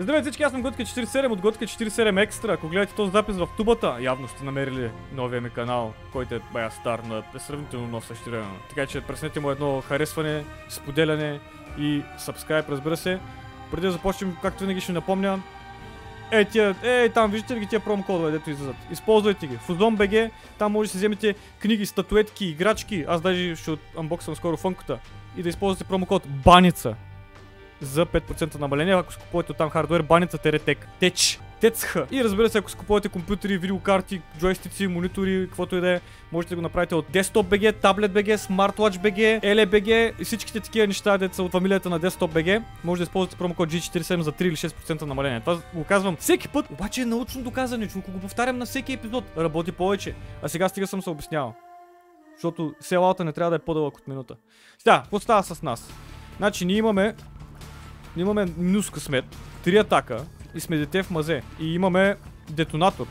Здравейте всички, аз съм Готка 47 от Готка 47 Екстра. Ако гледате този запис в тубата, явно сте намерили новия ми канал, който е бая стар, но е сравнително нов също време. Така че преснете му едно харесване, споделяне и subscribe, разбира се. Преди да започнем, както винаги ще напомня, Ей, тия, ей, там виждате ли ги тия промокодове, дето излизат. Използвайте ги. BG, там може да си вземете книги, статуетки, играчки. Аз даже ще анбоксвам скоро фънката. И да използвате промокод BANICA за 5% намаление, ако скупувате от там хардвер, баница теретек. Теч. Тецха. И разбира се, ако скупувате компютри, видеокарти, джойстици, монитори, каквото и да е, можете да го направите от Desktop BG, Tablet BG, Smartwatch BG, LBG и всичките такива неща, деца от фамилията на Desktop BG. Може да използвате промокод G47 за 3 или 6% намаление. Това го казвам всеки път, обаче е научно доказане, че го повтарям на всеки епизод. Работи повече. А сега стига съм се обяснявал. Защото селата не трябва да е по-дълъг от минута. Сега, какво става с нас? Значи ние имаме имаме минус късмет, три атака и сме дете в мазе. И имаме детонатор,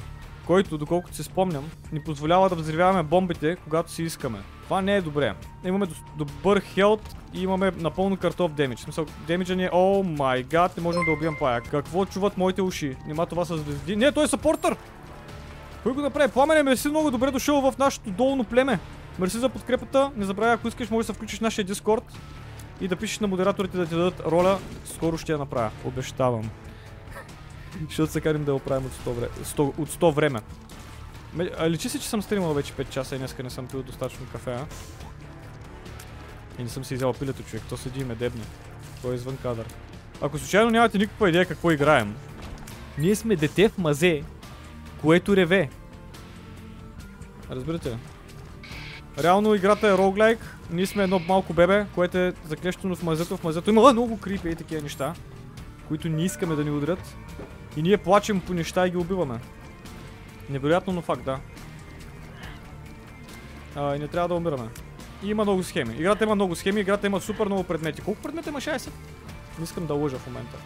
който, доколкото се спомням, ни позволява да взривяваме бомбите, когато си искаме. Това не е добре. Имаме добър хелт и имаме напълно картоф демидж. Смисъл, демиджа ни е, о май гад, не можем да убием пая. Какво чуват моите уши? Нима това са звезди. Не, той е сапортър! Кой го направи? Пламене, мерси много добре дошъл в нашето долно племе. Мерси за подкрепата. Не забравяй, ако искаш, може да се включиш в нашия дискорд и да пишеш на модераторите да ти дадат роля. Скоро ще я направя. Обещавам. Защото се карим да я оправим от 100, вре... 100... от 100 време. Личи се, че съм стримал вече 5 часа и днеска не съм пил достатъчно кафе, а? И не съм си взял пилето, човек. То седи и ме дебне. Той е извън кадър. Ако случайно нямате никаква идея какво играем, ние сме дете в мазе, което реве. Разбирате ли? Реално играта е роглайк. Ние сме едно малко бебе, което е заклещено в мазето. В мазето има много крипи и такива неща, които не искаме да ни удрят. И ние плачем по неща и ги убиваме. Невероятно, но факт, да. А, и не трябва да умираме. И има много схеми. Играта има много схеми, играта има супер много предмети. Колко предмета има 60? Не искам да лъжа в момента.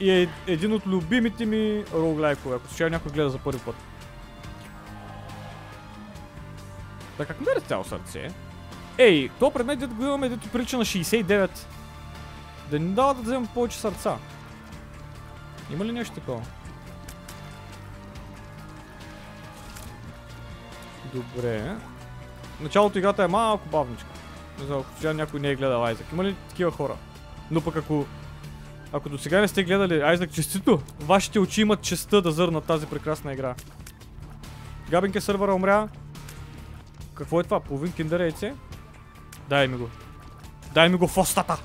И е един от любимите ми роглайкове, ако случайно някой гледа за първи път. Така, как ме цяло сърце? Ей, то предмет, дето го имаме, дето прилича на 69. Да ни дава да вземем повече сърца. Има ли нещо такова? Добре. Началото играта е малко бавничка. Не знам, ако някой не е гледал Айзак. Има ли такива хора? Но пък ако... Ако до сега не сте гледали Айзак честито, вашите очи имат честа да зърнат тази прекрасна игра. Габинке сървъра умря. Какво е това? Половин киндер яйце? Дай ми го. Дай ми го в остата!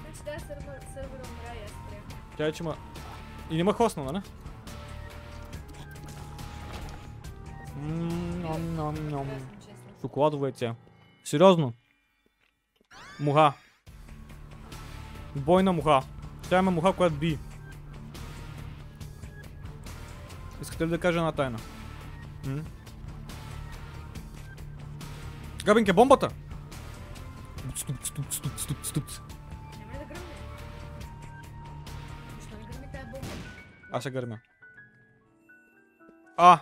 Значи да, сървъра умря и аз. Тя е, че има... И нема хостна, нали? Ном, ном, ном. Честна. Шоколадово яйце. Сериозно. Муха. Бойна муха. Тя има муха, която би. Искате ли да кажа една тайна? М? Габинке, бомбата! Ступ, ступ, ступ, ступ, ступ. Аз се гърмя. А!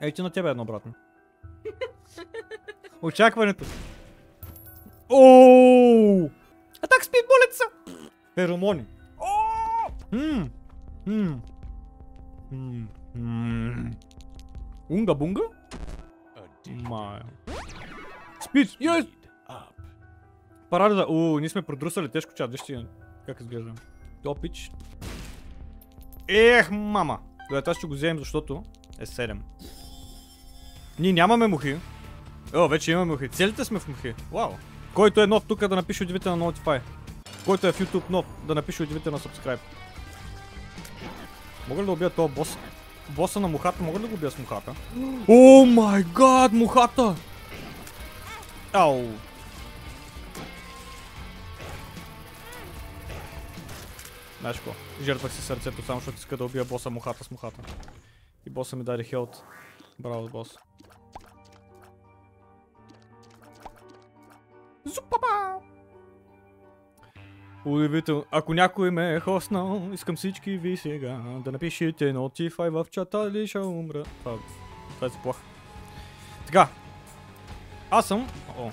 Ей ти на тебе едно, брат. Очакването. Ооо! Атак спид болеца! Феромони. Мм. Май. Спид! Yes! Парада. Уу, ние сме продрусали тежко чат. Вижте как изглеждам. Топич. Ех, мама! Добре, аз ще го вземем, защото е 7. Ние нямаме мухи. О, вече имаме мухи. Целите сме в мухи. Вау. Който е нов тук да напише удивително Notify. Който е в YouTube нов да напише удивително Subscribe. Мога ли да убия този бос? Боса на мухата, мога ли да го убия с мухата? О май гад, мухата! Ау! Знаеш какво? Жертвах си сърцето само защото иска да убия боса мухата с мухата. И боса ми даде хелт. Браво, бос. Зупапа! Удивително. Ако някой ме е хоснал, искам всички ви сега да напишете notify в чата или ще умра. Това, това е си плах. Така. Аз съм... О.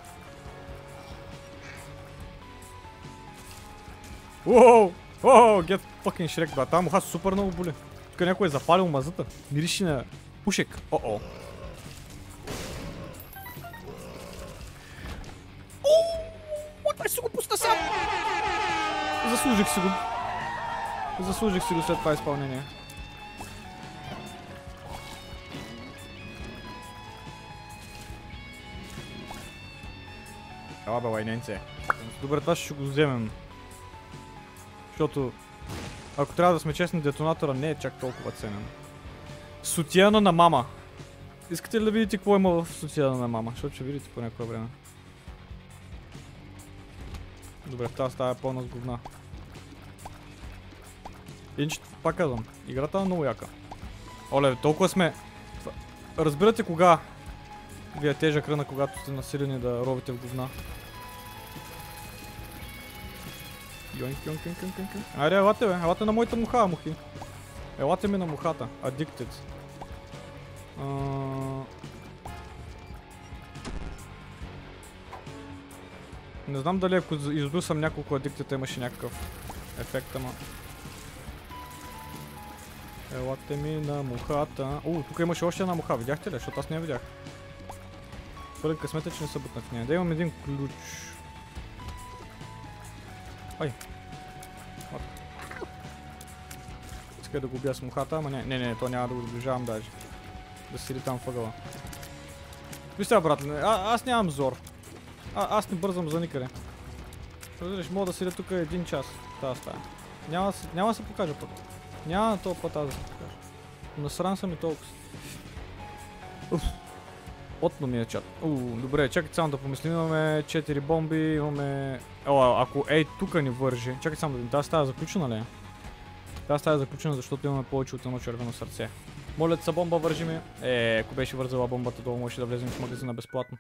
Уоу! Уоу! Get fucking Shrek, брат. Там муха супер много боли. Тук някой е запалил мазата. Мириши на пушек. О-о. Заслужих си го. Заслужих си го след това изпълнение. Ела бе, лайненце. Добре, това ще го вземем. Защото, ако трябва да сме честни, детонатора не е чак толкова ценен. Сутиена на мама. Искате ли да видите какво има в сутиена на мама? Защото ще видите по някое време. Добре, в тази стая е пълна с говна. Иначе, пак казвам, играта е много яка. Оле, толкова сме... Разбирате кога ви е тежък ръна, когато сте насилени да ровите в говна. Йонк, йонк, йонк, йонк, йонк. Айде, елате бе, елате на моята муха, мухи. Елате ми на мухата. Addicted. Не знам дали ако избрусам няколко адиктета имаше някакъв ефект, ама... Елате ми на мухата. О, тук имаше още една муха, видяхте ли? Защото аз не я видях. Първи късмет е, че не се бутнах нея. Да имам един ключ. Ай. Иска да го бия с мухата, ама не, не, не, то няма да го доближавам даже. Да седи там въгъла. Виж сега, брат, а, аз нямам зор. А, аз не бързам за никъде. Разбираш, мога да седя тук един час тази стая. Няма, няма да се покажа път. Няма на се покажа. Насран съм и толкова. Уф. Отно ми е чат. У, добре, чакайте само да помислим. Имаме 4 бомби, имаме... О, ако ей тук ни вържи. Чакайте само да видим. Тази стая е заключена ли е? Тази стая е заключена, защото имаме повече от едно червено сърце. Моля са бомба, вържи ми. Е, ако беше вързала бомбата долу, можеше да влезем в магазина безплатно.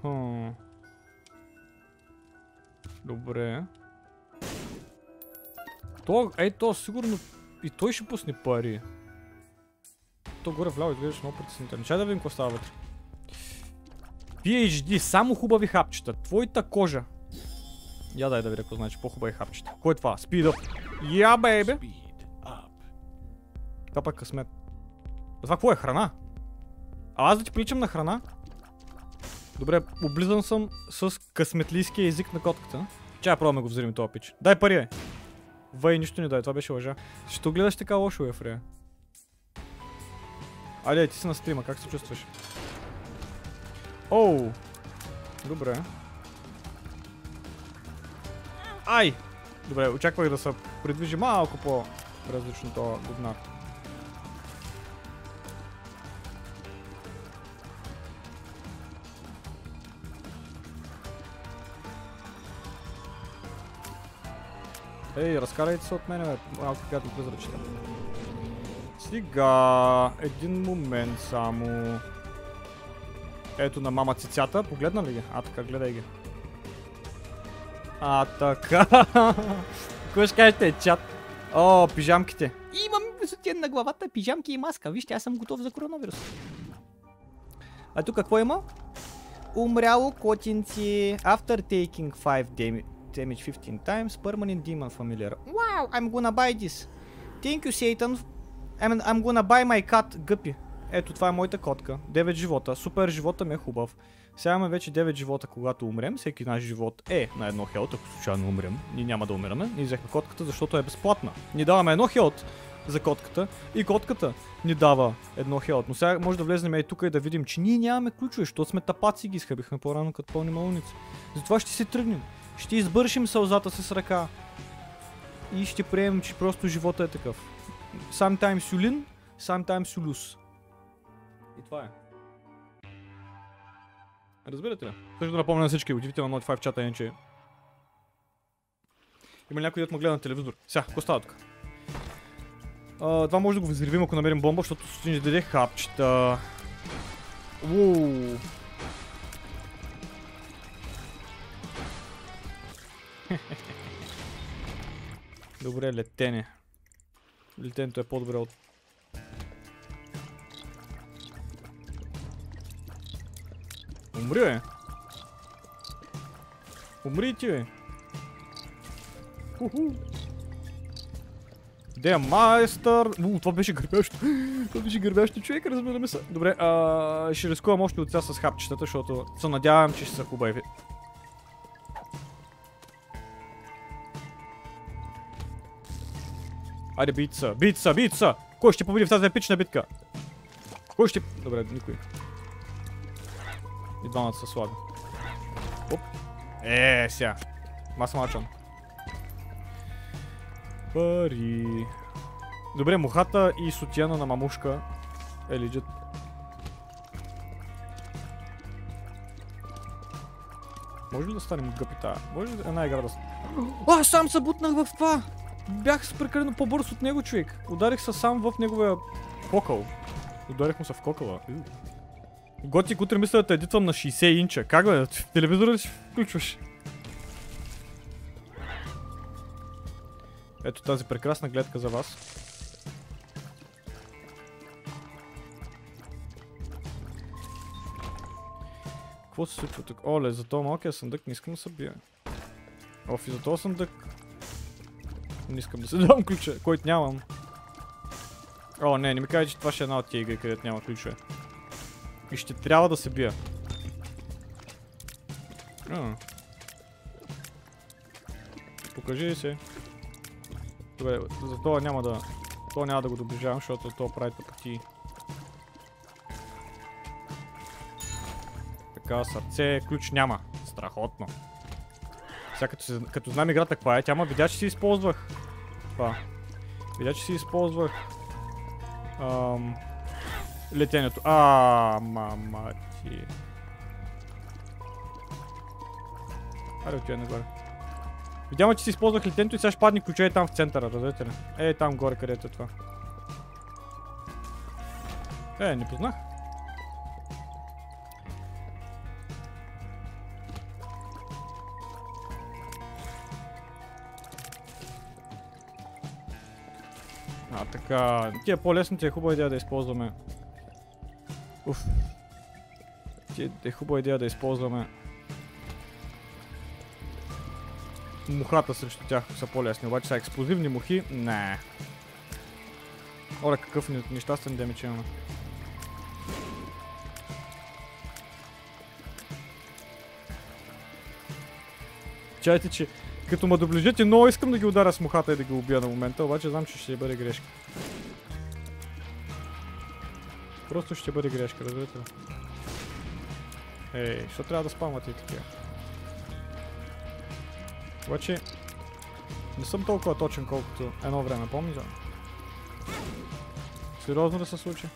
Хм. Добре. То, ей, то сигурно и той ще пусне пари. То горе вляво изглеждаш много притеснително. Чай да видим какво става вътре. PhD, само хубави хапчета. Твоята кожа. Я дай да видя какво значи по-хубави хапчета. Кой е това? Speed up. Я, бейбе. Speed up. Това пък късмет. Това какво е? Храна? А аз да ти приличам на храна? Добре, облизан съм с късметлийския език на котката. Чай пробваме го взривим този пич. Дай пари, бе. Вай, нищо не дай, това беше лъжа. Що гледаш така лошо, е, Фрея? Айде, ти си на стрима, как се чувстваш? Оу! Добре. Ай! Добре, очаквах да се придвижи малко по-различно това говна. Ей, разкарайте се от мене, бе, малко приятно призрачите. Сега, един момент само. Ето на мама цицята, погледна ли ги? А така, гледай ги. А така. Какво ще кажете, чат? О, пижамките. Имам висотен на главата, пижамки и маска. Вижте, аз съм готов за коронавирус. А тук какво има? Умряло котинци. After taking 5 damage, damage 15 times, permanent demon familiar. Wow, I'm gonna buy this. Thank you, Satan. I'm, I'm gonna buy my cat, Гъпи. Ето, това е моята котка. 9 живота. Супер, живота ми е хубав. Сега имаме вече 9 живота, когато умрем. Всеки наш живот е на едно хелт, ако случайно умрем. Ние няма да умираме. Ние взехме котката, защото е безплатна. Ние даваме едно хелт за котката и котката ни дава едно хелт. Но сега може да влезнем и тук и да видим, че ние нямаме ключове, защото сме тапаци ги изхъбихме по-рано като пълни малуници. Затова ще си тръгнем. Ще избършим сълзата с ръка. И ще приемем, че просто живота е такъв. Sometimes you win, sometimes you lose. И това е. Разбирате ли? Също да напомня на всички, удивите на Notify в чата, иначе... Има някой, дет ме гледа на телевизор. Сега, какво става тук? Това може да го взривим, ако намерим бомба, защото ще даде хапчета. Ууу. Добре, летене. Летенето е по-добре от... Умри, бе. Умри ти, бе. Ху-ху. Де е майстър? У, това беше гърбящо. това беше гърбящо човек, разбираме се. Добре, ще рискувам още от сега с хапчетата, защото се надявам, че ще са хубави. Айде, битса, битса, битса! Кой ще победи в тази епична битка? Кой ще... Добре, никой. И двамата са слаби. Оп. Е, сега. Ма съм мачан. Пари. Добре, мухата и сутиена на мамушка е легит. Може ли да станем гъпита? Може ли една игра да... А, сам се бутнах в това! Бях прекалено по-бърз от него, човек. Ударих се сам в неговия кокъл. Ударих му се в кокъла. Ю. Готик, утре мисля да те едитвам на 60 инча. Как бе? В телевизора ли си включваш? Ето тази прекрасна гледка за вас. Какво се случва тук? Оле, за този малкия съндък не искам да се бия. Оф, и за този съндък не искам да се дам ключа, който нямам. О, не, не ми кажа, че това ще е една от тия игри, където няма ключове. И ще трябва да се бия. А. Покажи се. Добре, за това няма да... Това няма да го доближавам, защото това прави тъпоти. Така, сърце, ключ няма. Страхотно. Сега като, като знам играта каква е, тя ма видя, че си използвах. Това. Видя, че си използвах. Ам, летенето. А, мама ти. Аре, отивай нагоре. Видяма, че си използвах летенето и сега ще падне ключа е там в центъра, разбирате ли? Е, там горе, където е това. Е, не познах. Така. Тия по-лесните е хубава идея да използваме. Уф. Тия е хубава идея да използваме. Мухата срещу тях са по-лесни, обаче са експлозивни мухи, не. Оре, какъв не- нещастен демидж имаме. Чайте, че като ме доближите, много искам да ги ударя с мухата и да ги убия на момента, обаче знам, че ще бъде грешка. Просто ще бъде грешка, разбирате ли? Ей, що трябва да спамвате и такива? Обаче, не съм толкова точен, колкото едно време, помниш ли? Сериозно ли се случи?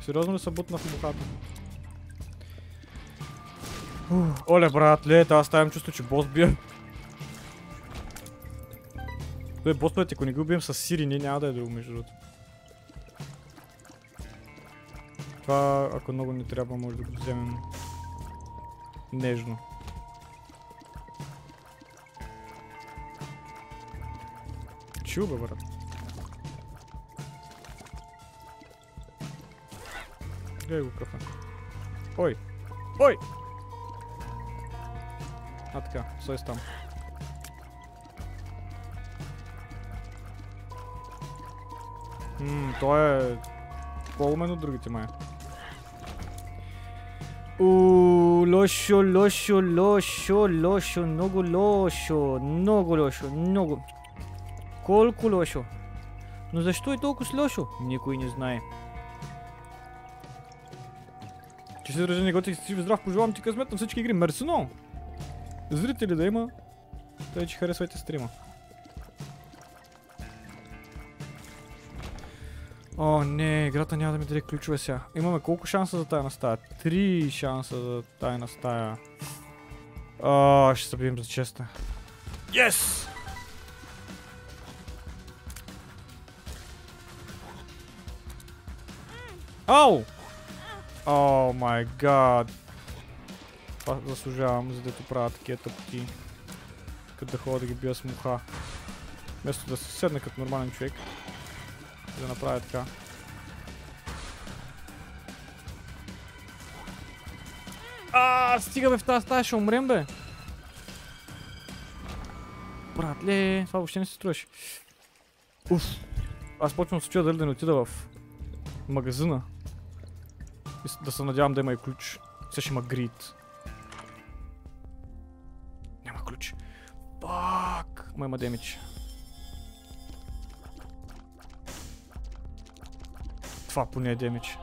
Сериозно ли се бутна в мухата? Ух, Оле, брат, ле, аз ставам чувство, че бос бия. Той босовете, ако не ги убием с сири, ние няма да е друго, между другото. Това, ако много ни трябва, може да го вземем нежно. Чу, бе, брат. Гледай го кафе. Ой! Ой! А така, стой там. Ммм, той е по-умен от другите май. Ууу, лошо, лошо, лошо, лошо, много лошо, много лошо, много. Колко лошо? Но защо е толкова лошо? Никой не знае. Че се държа неготик си здрав, пожелавам ти късмет на всички игри. Мерсено! Зрители да има. Тъй, че харесвайте стрима. О, не, играта няма да ми даде ключове сега. Имаме колко шанса за тайна стая? Три шанса за тайна стая. О, ще се бием за честа. Yes! Ау! О май гад. Това заслужавам, за дето правя такива тъпки. Като да ходя да ги бия с муха. Вместо да се седна като нормален човек. Да направя така. А, стига бе в тази стая, ще умрем бе. братле, това въобще не се струваше. Уф. Аз почвам да се чуя дали да не отида в магазина. И да се надявам да има и ключ. Сега ще има грид. Няма ключ. Пак! Ма има демидж. Това поне демидж.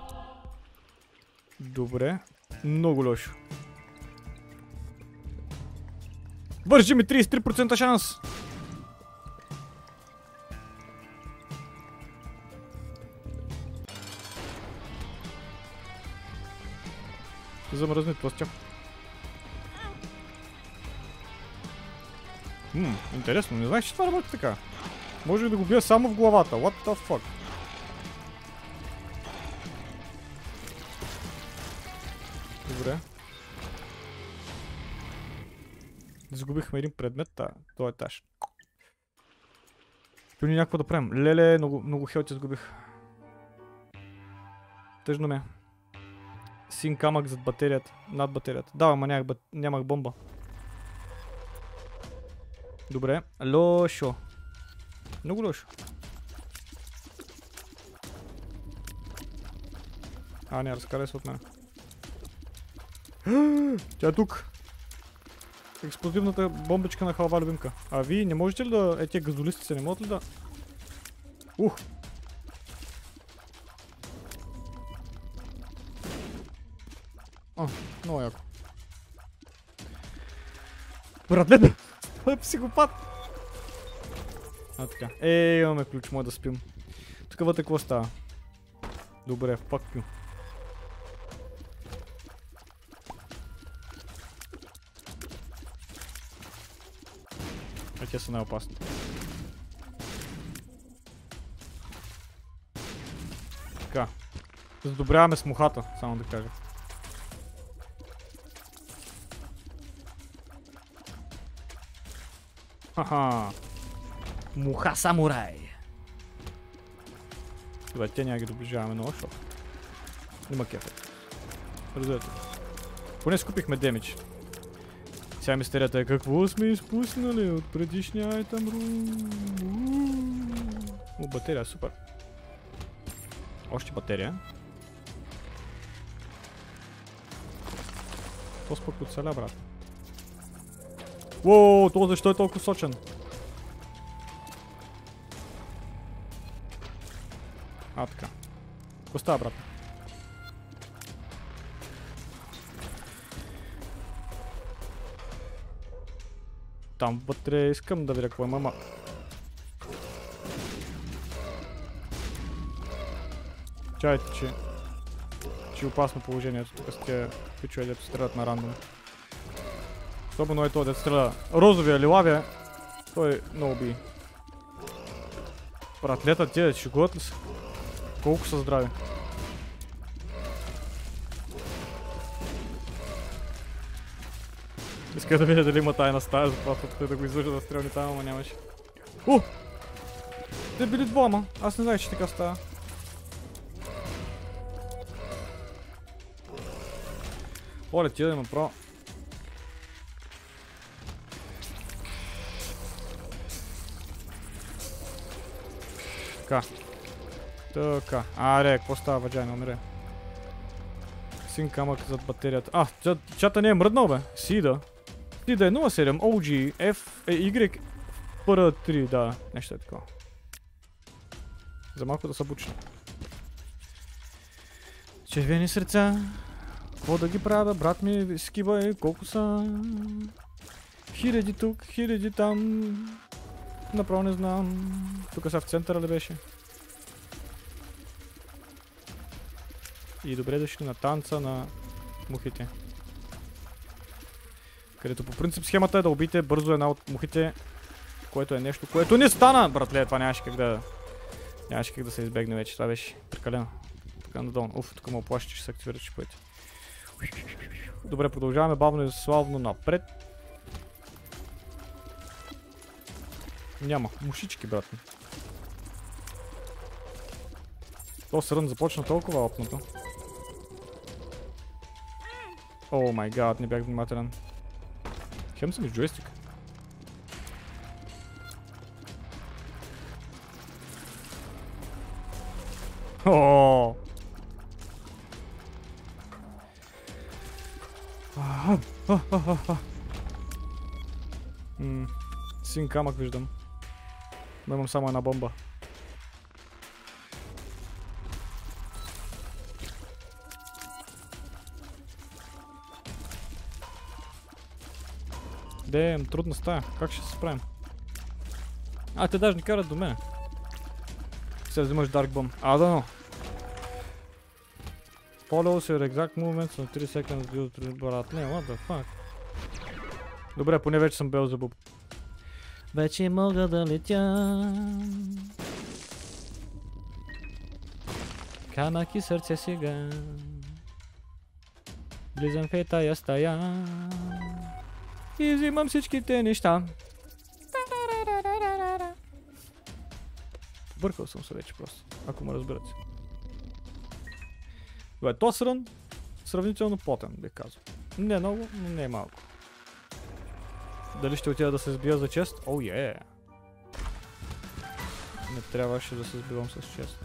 Добре. Много лошо. Вържи ми 33% шанс! Ще замръзне тластяк. Ммм, интересно, не знаеш, че това работи така. Може да го бия само в главата? What the fuck? Загубихме един предмет, та, този етаж. Пилни някакво да правим. Леле, много, много хелти загубих. Тъжно ме. Син камък зад батерията. Над батерията. Да, ама нямах, бат... нямах бомба. Добре. Лошо. Много лошо. А, не, разкарай се от мен. Тя е тук. Експлозивната бомбичка на халва любимка. А вие не можете ли да... Е, тия газолисти се не могат ли да... Ух! А, много яко. Братле! Той психопат! А, така. Е, имаме ключ, може да спим. Тук вътре какво става? Добре, fuck you. А те са най-опасни. Така. Задобряваме с мухата, само да кажа. Хаха. Муха самурай. Добре, те няма ги доближаваме много, защото има кефе. Разбирате. Поне скупихме демидж. Сега мистерията е какво сме изпуснали от предишния айтем рум. О, батерия, супер. Още батерия. То спък оцеля, брат. Уоу, то защо е толкова сочен? А, така. Какво става, брат? Там вътре искам да видя какво има, ама... Чайте, че... Че е опасно положението тук с тия пичове, дето стрелят на рандом. Особено е този, дето стреля розовия, лилавия. Той много би. Братлета, тия шегуват ли се? Колко са здрави? Иска да видя дали има тайна стая, затова тук да го излъжа да стрелни там, ама нямаше. О! Те били двама. Аз не знаех, че така става. Оле, тия да има право. Така. Така. Аре, какво става, ваджай, не умре. Син камък зад батерията. А, чат, чата не е мръднал, бе. Сида. Сида е 07 OG F е Y PR3, да. Нещо е такова. За малко да са бучни. Червени сърца. Какво да ги правя, брат ми, скиба е, колко са? Хиляди тук, хиляди там. Направо не знам. Тук са в центъра ли беше? И добре дошли на танца на мухите. Където по принцип схемата е да убиете бързо една от мухите, което е нещо, което не стана, братле, това нямаше как да... Нямаше как да се избегне вече, това беше прекалено. Така надолу. Уф, тук му оплаща, че се активират чиповете. Добре, продължаваме бавно и славно напред. Няма. Мушички, брат. То срън започна толкова опното. О май гад, не бях внимателен. Чем Хемсонг джойстик. О. Синкамак виждам. Мемам самая на бомба. Дем, трудна стая. Как ще се справим? А, те даже не карат до мене. Сега взимаш Dark Bomb. I don't know. Follows your exact movements на 3 seconds to брат. Не, what the fuck? Добре, поне вече съм бел забуб. Вече мога да летя. Камък и сърце сега. Влизам в тая стая. И взимам всичките неща. Бъркал съм се вече просто, ако ме разберете. Добре, този рън сравнително потен, бих казал. Не много, но не малко. Дали ще отида да се сбия за чест? Оу, oh, е! Yeah. Не трябваше да се сбивам с чест.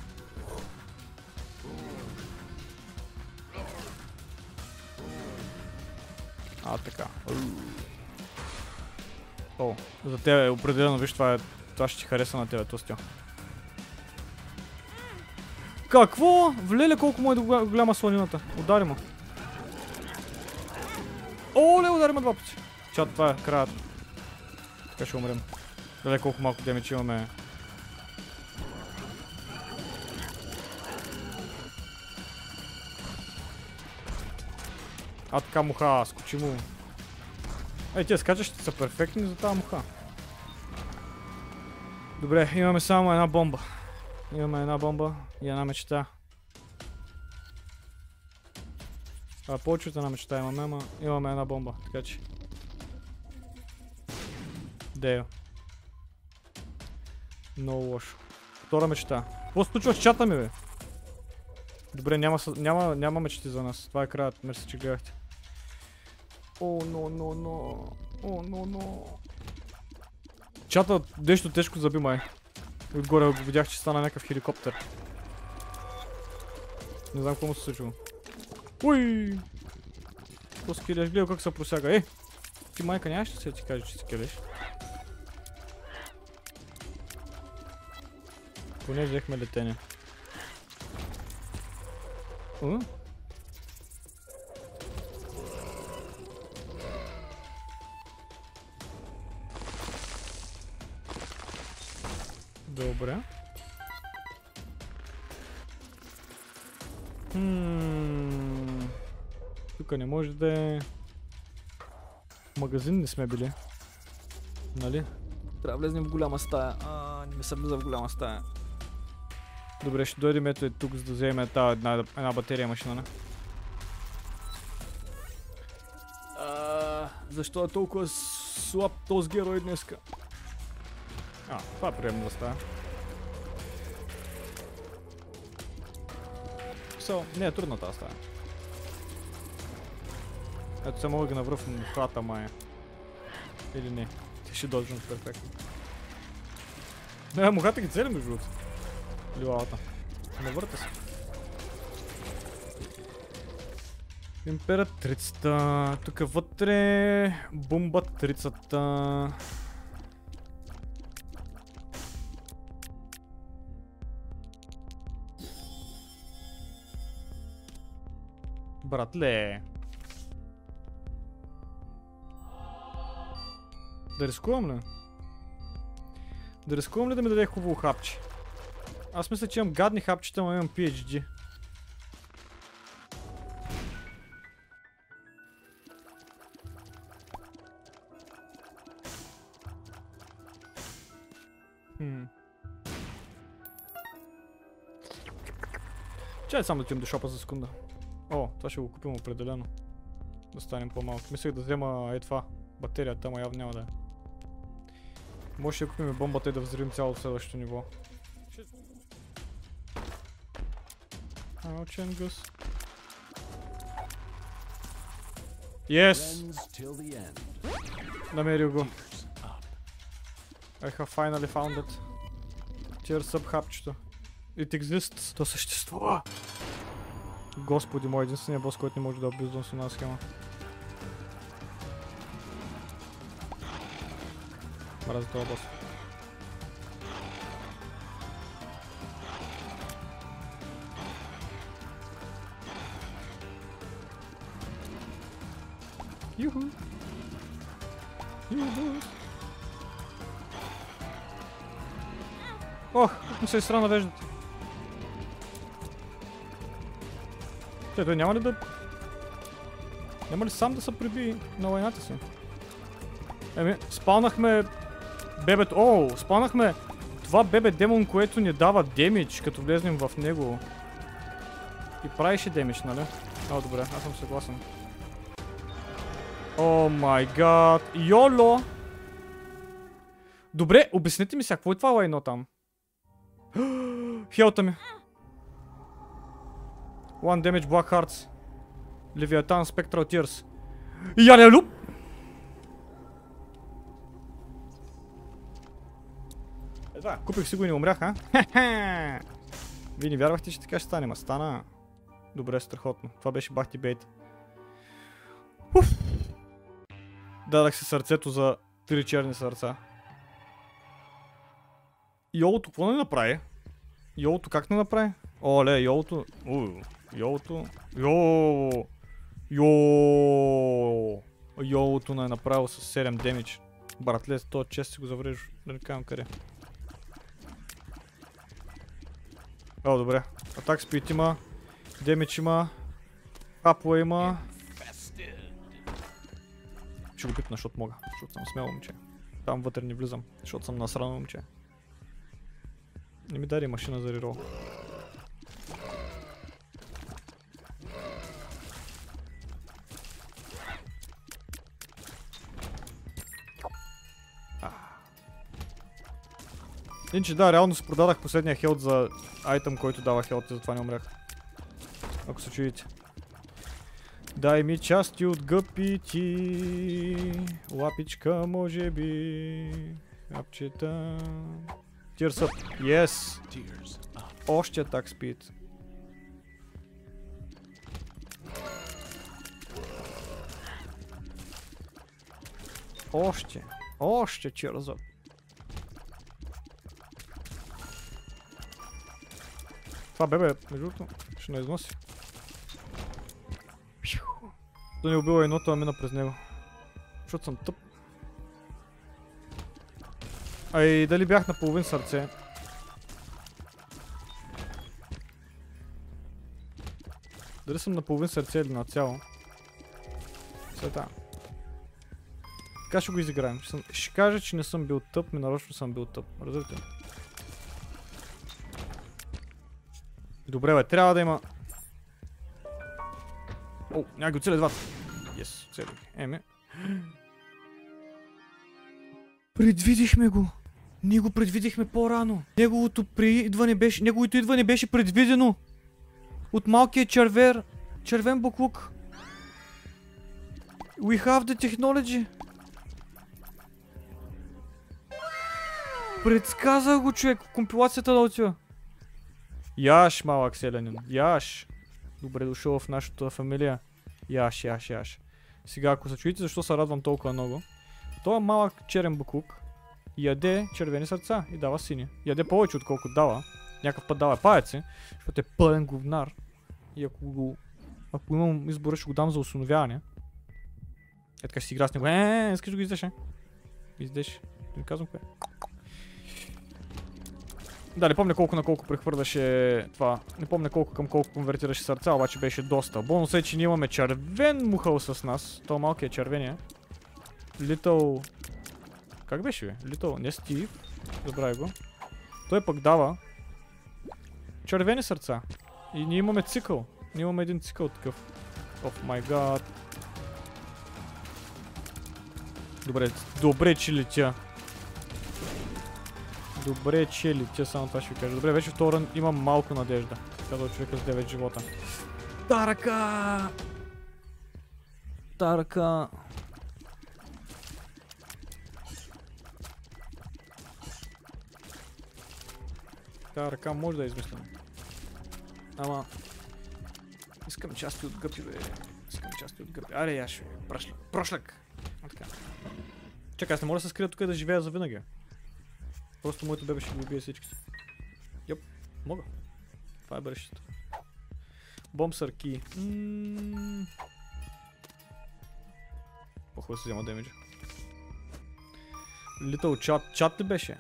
А, така. О, за тебе определено, виж, това, е, това ще ти хареса на тебе, Тостя. Какво? Влеле колко му е голяма слонината. Удари му. Оле, удари ме два пъти. Чат, това е краят. Така ще умрем. Гледай колко малко демидж имаме. А така муха, скочи му. Ей, тия скачащите са перфектни за тази муха. Добре, имаме само една бомба. Имаме една бомба и една мечта. А, повече от една мечта имаме, ама имаме една бомба, така че. Дейл. Много лошо. Втора мечта. Какво се случва с чата ми, бе? Добре, няма, няма, няма мечти за нас. Това е краят. Мерси, че гледахте. О, но, но, но. О, но, но. Чата нещо тежко заби май. Отгоре го видях, че стана някакъв хеликоптер. Не знам какво му се случило. Уй! Какво скилеш? Гледай как се просяга. Е! Ти майка нямаш ли се ти каже, че скилеш? Поне взехме летене. Добре. Хм. Тук не може да е... Магазин не сме били. Нали? Трябва да влезем в голяма стая. А, не се влиза в голяма стая. Добре, ще дойдем ето е тук, за да вземем една, една батерия машина, не? А, защо е толкова слаб този герой днеска? А, това е приемно става. So, не е трудно тази стая. Ето се мога да навръв мухата мая. Или не. Те ще дължат перфектно. Не, мухата ги цели между другото. Лилата. Навърта се. Императрицата. Тук вътре. Бомбатрицата. Братле. Да рискувам ли? Да рискувам ли да ми даде хубаво хапче? Аз мисля, че имам гадни хапчета, но имам PhD. Хм. Чай само да отидем до шопа за секунда. Това ще го купим определено. Да станем по-малко. Мислех да взема е това. Батерията, ама явно няма да е. Може да купим бомбата и да взривим цялото следващото ниво. Ау, Ченгус. Yes! Намерил го. I have finally found it. Cheers up хапчето. It exists. То съществува. Господи мой, единственият бос, който не може да обиздам с една схема. Мразя този бос. Юху! Юху! Ох, как ми се изсра навеждат. Те, той няма ли да... Няма ли сам да се приби на войната си? Еми, спалнахме... Бебето... О, спалнахме това бебе демон, което ни дава демидж, като влезнем в него. И правише демидж, нали? О, добре, аз съм съгласен. О май гад. Йоло! Добре, обясните ми сега, какво е това лайно там? Хелта ми. One damage Black Hearts. Leviathan Spectral Tears. Я не люб! Това, купих си го и не умрях, а? Вие не вярвахте, че така ще стане, ма стана. Добре, страхотно. Това беше бахти бейт. Уф. Дадах си сърцето за три черни сърца. Йолото, какво не направи? Йолото как не направи? Оле, йолото... Уй, йолото... Йо! Йо! Не е направил с 7 демидж. Братле, то чест си го заврежу. Да не кажам къде. О, добре. Атак спит има. Демидж има. Хапло има. Ще го пипна, защото мога. Защото съм смело момче. Там вътре не влизам, защото съм насрано момче. Не ми даде машина за рерол. Иначе да, реално си продадах последния хелт за айтъм, който дава хелт и затова не умрях. Ако се чуете. Дай ми части от гъпити. Лапичка, може би. Хапчета. Tears up. Yes. Още атак спид. Още. Още Tears up. Това бебе, между другото, ще не износи. Да не убива едното, а мина през него. Защото съм тъп. Ай, дали бях на половин сърце? Дали съм на половин сърце или на цяло? Света. Така ще го изиграем. Ще, кажа, че не съм бил тъп, ми нарочно съм бил тъп. Разбирате? Добре бе, трябва да има... О, няма ги оцеля двата. Yes, оцелих. Еме. Предвидихме го. Ние го предвидихме по-рано. Неговото идване беше... Неговото идване беше предвидено. От малкия червер. Червен буклук. We have the technology. Предсказах го човек компилацията да отива. Яш, малък селянин. Яш. Добре дошъл в нашата фамилия. Яш, яш, яш. Сега, ако се чуете защо се радвам толкова много, той е малък черен буклук яде червени сърца и дава сини. Яде повече отколкото дава. Някакъв път дава паяци, защото е пълен говнар. И ако го... Ако имам избора, ще го дам за установяване. Е така ще си игра с него. Е, е, е, искаш да го издеш, е? Издеш. Не казвам кое. Да, не помня колко на колко прехвърляше това. Не помня колко към колко конвертираше сърца, обаче беше доста. Бонус е, че ние имаме червен мухъл с нас. То малкият червения. Little... Как беше бе? Little... Не Стив. Забравя го. Той пък дава червени сърца. И ние имаме цикъл. Ние имаме един цикъл такъв. Оф май гад. Добре, добре, че летя. Добре, че летя, само това ще ви кажа. Добре, вече втора имам малко надежда. Казва човека с 9 живота. Тарака! Тарака! Тая ръка може да е измислена. Ама... Искам части от гъпи, бе. Искам части от гъпи. Аре, яш, бе. Прошляк. Прошляк. А, така. Чакай, аз не мога да се скрия тук и да живея за винаги. Просто моето бебе ще ги убие всички. Йоп, мога. Това е бъдещето. Бомсър ки. По-хубаво се взема демиджа. Little chat. Чат ли беше?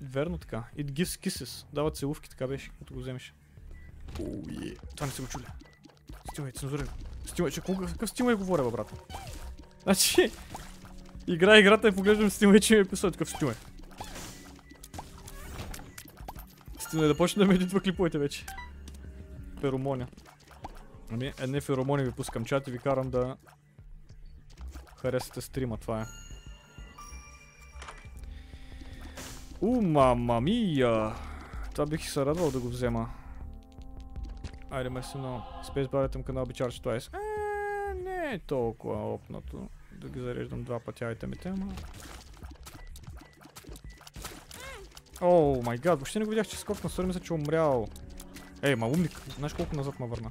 Верно така. It gives kisses. Дава целувки, така беше, като го вземеш. Оу, е. Това не се го чули. Стимай, цензурай го. Стимай, че колко- какъв стимай говоря, бе, брат? Значи, игра играта и поглеждам стимай, че ми е писал такъв стимай. Стимай да почне да ме едитва клиповете вече. Феромоня. Ами, едни феромони ви пускам чат и ви карам да харесате стрима, това е. У, мама мия! Това бих се радвал да го взема. Айде, мерси много. Spacebar към канал Бичарч Twice. Е, не е толкова опнато. Да ги зареждам два пъти айтемите, ама... О, май гад, въобще не го видях, че скокна, сори мисля, че е умрял. Ей, ма умник, знаеш колко назад ме върна?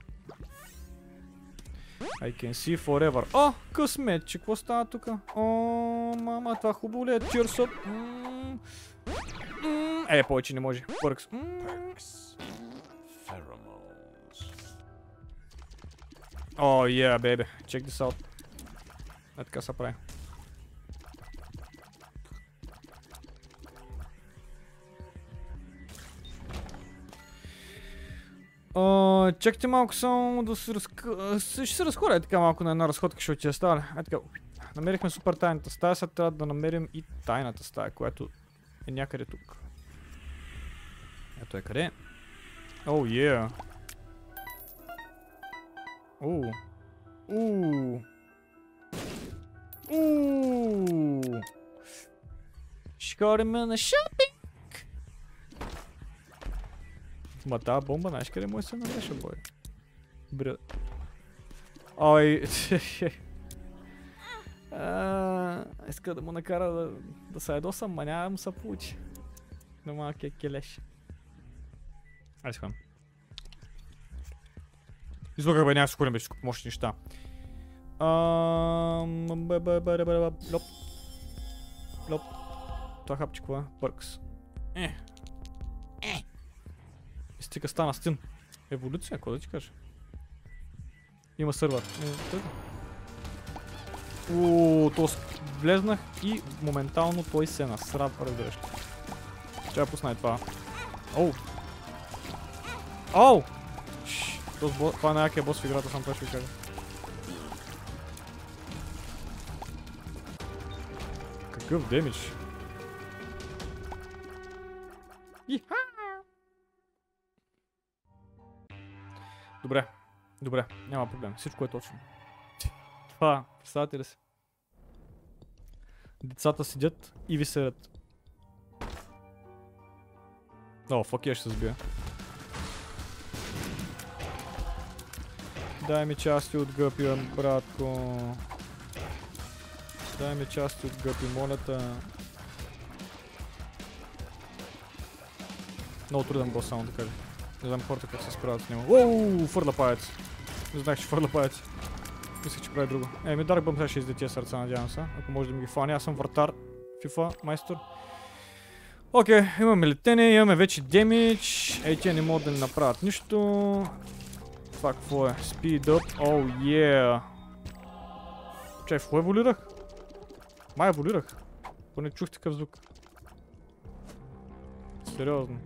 I can see forever. О, късметче, какво става тука? О, мама, това хубаво ли е? Tears up. Е, повече не може. Пъркс. О, yeah, baby. Check this out. Е така се прави. А, чакайте малко само да се разка... Ще се разходя е така малко на една разходка, защото ти е стара. Е така. Намерихме супер тайната стая, сега трябва да намерим и тайната стая, която е някъде тук. Ето е къде. О, oh, yeah. Уу. Уу. Уу. Ще ходим на шопинг. Ма тази бомба, знаеш къде му се намеша, бой? Бре. Ой. А, иска да му накара да, да се ядосам, ма няма да му се получи. На малкия келеш. Айде ходим. Излагах бе, се ходим, беше още неща. Лоп. Лоп. Това хапче какво е? Пъркс. Е. Е. Стика стана стин. Еволюция, какво да ти кажа? Има тъй. Ууу, то влезнах и моментално той се насра, разбираш. я пусна и това. Оу. Оу! Това е най-якия бос в играта, сам това ще ви кажа. Какъв демидж? Иха! Добре, добре, няма проблем. Всичко е точно. Това, представете ли си? Децата седят и ви седят. О, фак, я ще се сбия. Дай ми части от гъпи, братко. Дай ми части от гъпи, моля те. Много труден бос, само да. Не знам хората как се справят с него. Оу, фърля паец. Не знаех, че фърля паец. Мислех, че прави друго. Е, ми Dark Bomb сега ще изде тия сърца, надявам се. Ако може да ми ги фани. Аз съм вратар. FIFA, майстор. Окей, имаме летене, имаме вече демидж. Ей, тия не могат да ни направят нищо. Това какво е? Speed up. Oh, yeah. Чай, какво еволюрах? Май еволюрах. Поне чух такъв звук. Сериозно.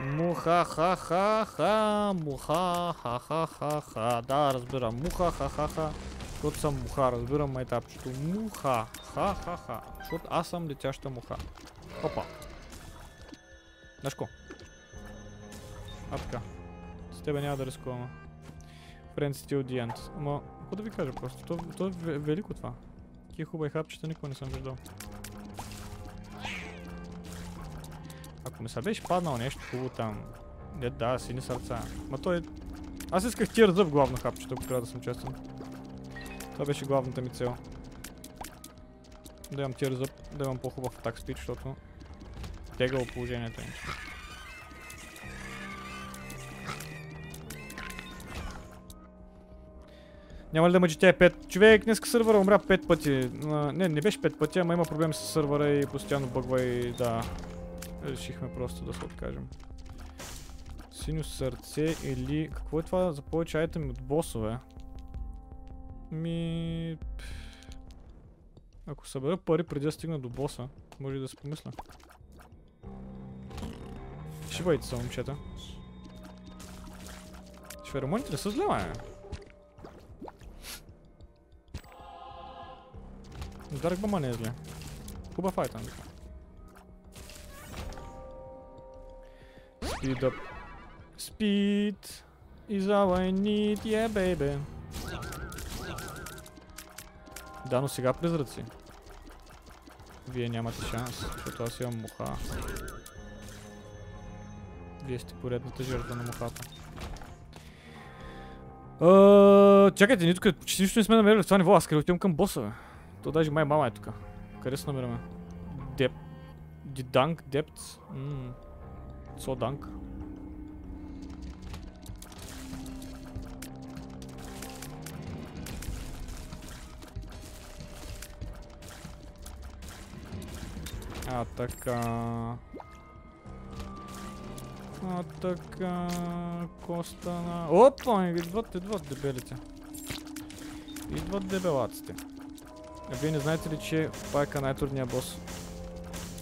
Муха ха ха ха муха ха ха ха ха Да, разбирам. Муха ха ха ха Защото съм муха, разбирам майтапчето. Муха ха ха ха Защото аз съм летяща муха. Опа. Знаеш ко? А така. С тебе няма да рискуваме. Friends till the end. Ама, какво да ви кажа просто? То, то е ве- велико това. Такива хубави хапчета никога не съм виждал. Ако ми се беше паднал нещо хубаво там. Не, да, сини сърца. Ма той... Аз исках тир зъб главно хапчето, ако трябва да съм честен. Това беше главната ми цел. Да имам тир да имам по-хубав атак стич, защото тегало положението им. Няма ли да мъчи тя 5? Човек, днеска сървъра умря 5 пъти. Не, не беше 5 пъти, ама има проблеми с сървъра и постоянно бъгва и да. Решихме просто да се откажем. Синьо сърце или... Какво е това за повече айтеми от босове? Ми... Ако събера пари преди да стигна до боса, може и да се помисля. Шибайте се, момчета. Феромоните не са зле, не е зле. Хубав айтъм. Speed up. Speed is all I need, yeah baby. Да, но сега призраци. Вие нямате шанс, защото аз имам муха. Вие сте поредната жертва на мухата. Uh, чакайте, ние тук почти нищо не сме намерили в това ниво, аз къде отивам към боса, бе. То даже май мама е тук. Къде се намираме? Деп... Диданг, Депц? Ммм... Соданг. А, така... А, така... Коста на... Опа! Идват, идват дебелите. Идват дебелаците. А вие не знаете ли, че пак е най-трудният бос?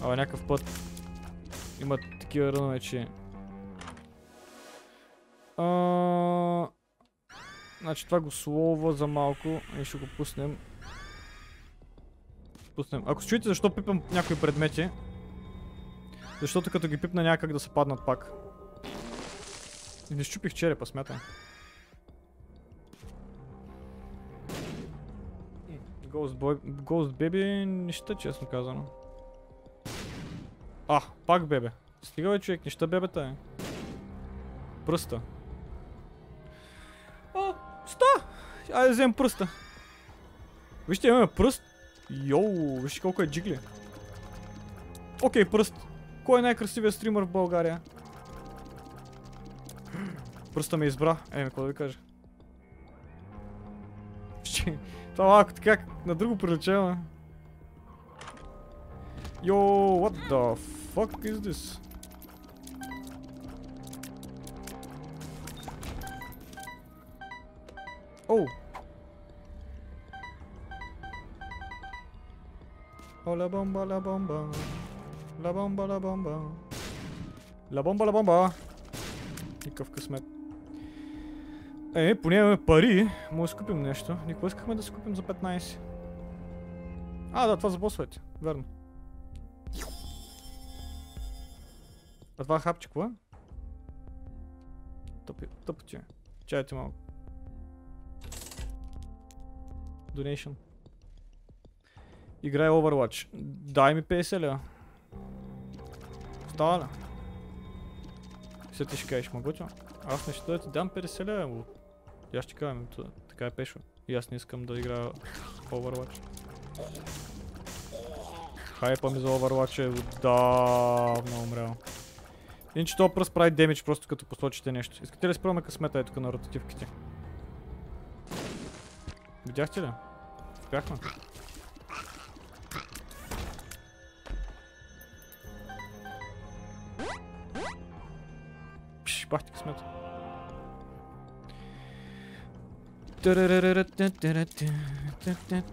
Ама някакъв път има такива рънове, че... А... Значи това го слова за малко и ще го пуснем. Пуснем. Ако чуете защо пипам някои предмети, защото като ги пипна някак да се паднат пак. И не щупих черепа, смятай. Ghost, Boy, Ghost Baby, нища, честно казано. А, пак бебе. Стига бе човек, неща бебета е. Пръста. О, ста! Айде да вземем пръста. Вижте, имаме пръст. Йоу, вижте колко е джигли. Окей, пръст. Кой е най-красивият стример в България? Пръста ме избра. Еми, какво да ви кажа? Ще... Това малко така на друго приличава. Йо, what the fuck is this? Оу! О, ла бомба, ла бомба. Ла бомба, ла бомба. Ла бомба, ла бомба. Никакъв късмет. Е, поне имаме пари. Може да купим нещо. Ние искахме да си купим за 15? А, да, това за босовете. Верно. А това хапче какво е? Тъпи, тъпо ти е. Чайте малко. Donation. Играй Overwatch. Дай ми 50 лева. Става ли? Сега ти ще кажеш, могото? Аз не ще да ти дам 50 лева, аз ще кажа, така е пешо. И аз не искам да играя Overwatch. Хайпа ми за Overwatch е отдавна умрял. Иначе това пръст прави демидж просто като посочите нещо. Искате ли да спробваме късмета е тук на ротативките? Видяхте ли? Успяхме. Пш, бахте късмета.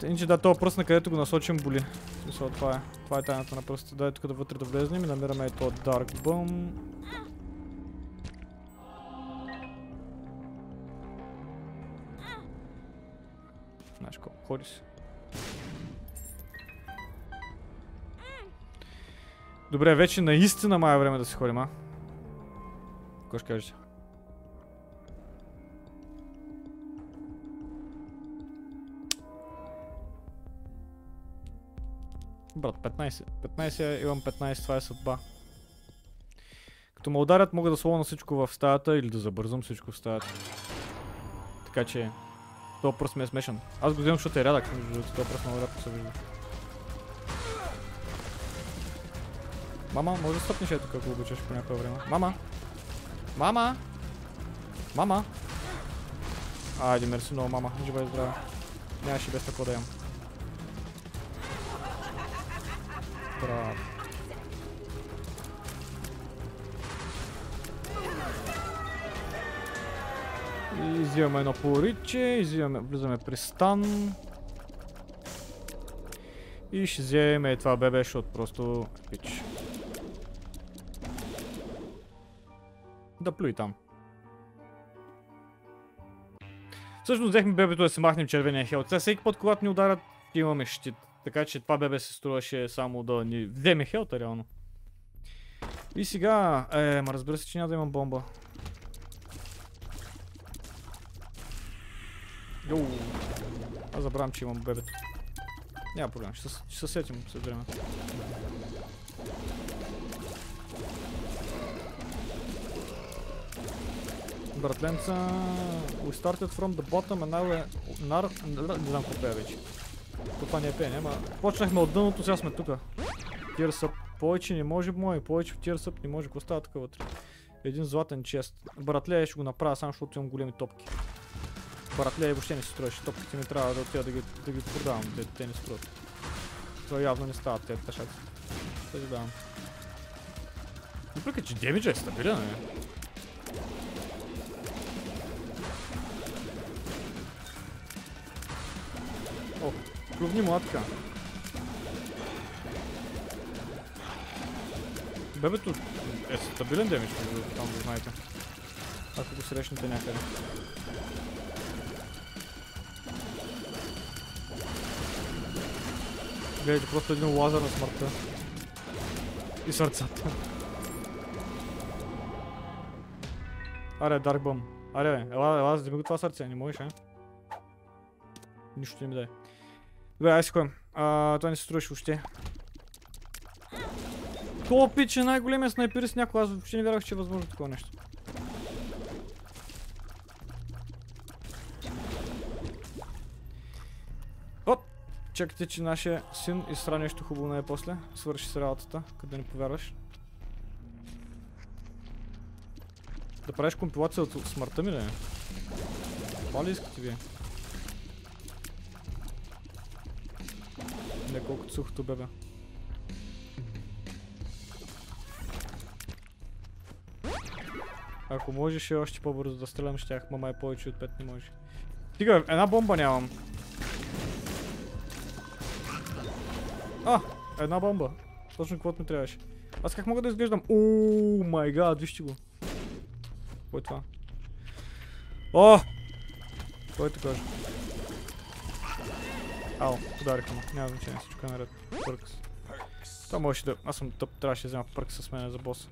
Иначе да, този пръст на където го насочим боли. Смисъл, това е. Това е тайната на пръста. Дай тук да вътре да влезнем и намираме и този Dark Bum. Знаеш колко ходи си. Добре, вече наистина май е време да си ходим, а? Какво ще кажете? Брат, 15. 15 имам 15, това е съдба. Като ме ударят, мога да слова на всичко в стаята или да забързам всичко в стаята. Така че, това пръст ми е смешен. Аз го вземам, защото е рядък, това пръст много рядко се вижда. Мама, може да стъпнеш е тук, ако обичаш по някое време. Мама! Мама! Мама! Айде, мерси много, мама. Жива и здрава. Нямаше без какво да ям. Браво. И взимаме едно пориче, изиваме, влизаме при стан. И ще вземем това бебе, защото просто пич. Да плюй там. Всъщност взехме бебето да се махнем червения хелт. Сега всеки път, когато ни ударят, имаме щит. Така че това бебе се струваше само да ни вземе хелта реално. И сега, е, ма разбира се, че няма да имам бомба. Йоу. Аз забравям, че имам бебето. Няма проблем, ще, ще се сетим след време. Братленца, we started from the bottom and now we're... Нар... Не знам какво пея вече. То това не е пеене, ама... Почнахме от дъното, сега сме тука. Up. Повече не може, мой, повече в up не може. Какво става тук вътре? Един златен чест. Братле, ще го направя само, защото имам големи топки. Братле, въобще не се строеше. Топките ми трябва да отида да ги, да ги продавам. Те, те не струват. Това явно не стават тези тъшаци. Съжалявам. Въпреки, че демиджа е стабилен, е. О, клювни младка. Бебето е стабилен демидж, там да знаете. Ако го срещнете някъде. Гледайте, просто един лазер на смъртта. И сърцата. Аре, Dark Bomb. Аре, бе, ела, ела, вземи го това сърце, не можеш, а? Нищо не ми дай. Добре, айде си ходим. А, това не се струваше въобще. Това пич е най-големия снайперист някой, аз въобще не вярвах, че е възможно такова нещо. Оп! Чакайте, че нашия син изстра нещо хубаво най-после. Свърши с работата, къде не повярваш. Да правиш компилация от смъртта ми ли? е? Това ли искате вие? Не колкото сухото бебе. Ако можеше още по-бързо да стрелям, щях, мама е повече от 5 не може. Стига, една бомба нямам. А, една бомба. Точно каквото ми трябваше. Аз как мога да изглеждам? Ооо, май гад, вижте го. Кой е това? О! Кой те кажа? Ау, удариха ме. Няма значение, всичко е наред. Пъркс. Това можеше да... Аз съм тъп, трябваше да взема пъркс с мен за боса.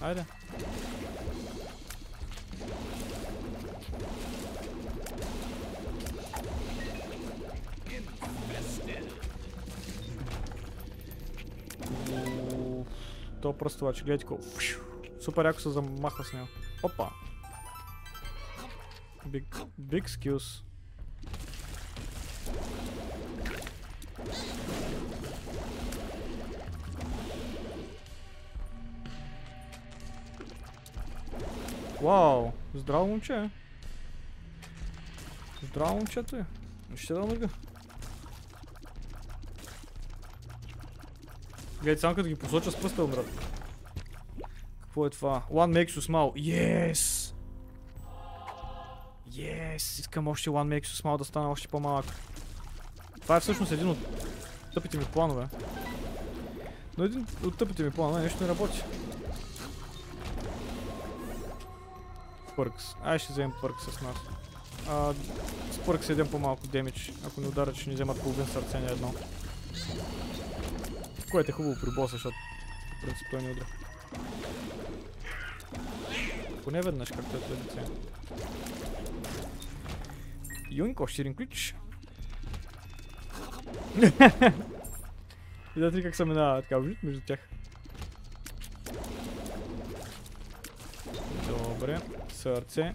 Айде. Уф, То пръстовач, гледайте колко. Супер яко се замахва с него. Опа. Big, big skills. Вау, здраво момче. Здраво момчето е. Ще да мърга. Гледай, само като ги посоча с пръста умрат. Какво е това? One makes you smile. Yes! Yes! Искам още One makes you smile да стане още по-малък. Това е всъщност един от тъпите ми планове. Но един от тъпите ми планове нещо не работи. Пъркс. Ай ще вземем пъркс с нас. А, с пъркс един по-малко демидж. Ако не ударят, ще ни вземат половин сърце не едно. Което е хубаво при боса, защото в принцип той не удря. Поне веднъж, както е традиция. Юнко, още един ключ. Видите ли как се минава така виждат между тях. Добре, сърце.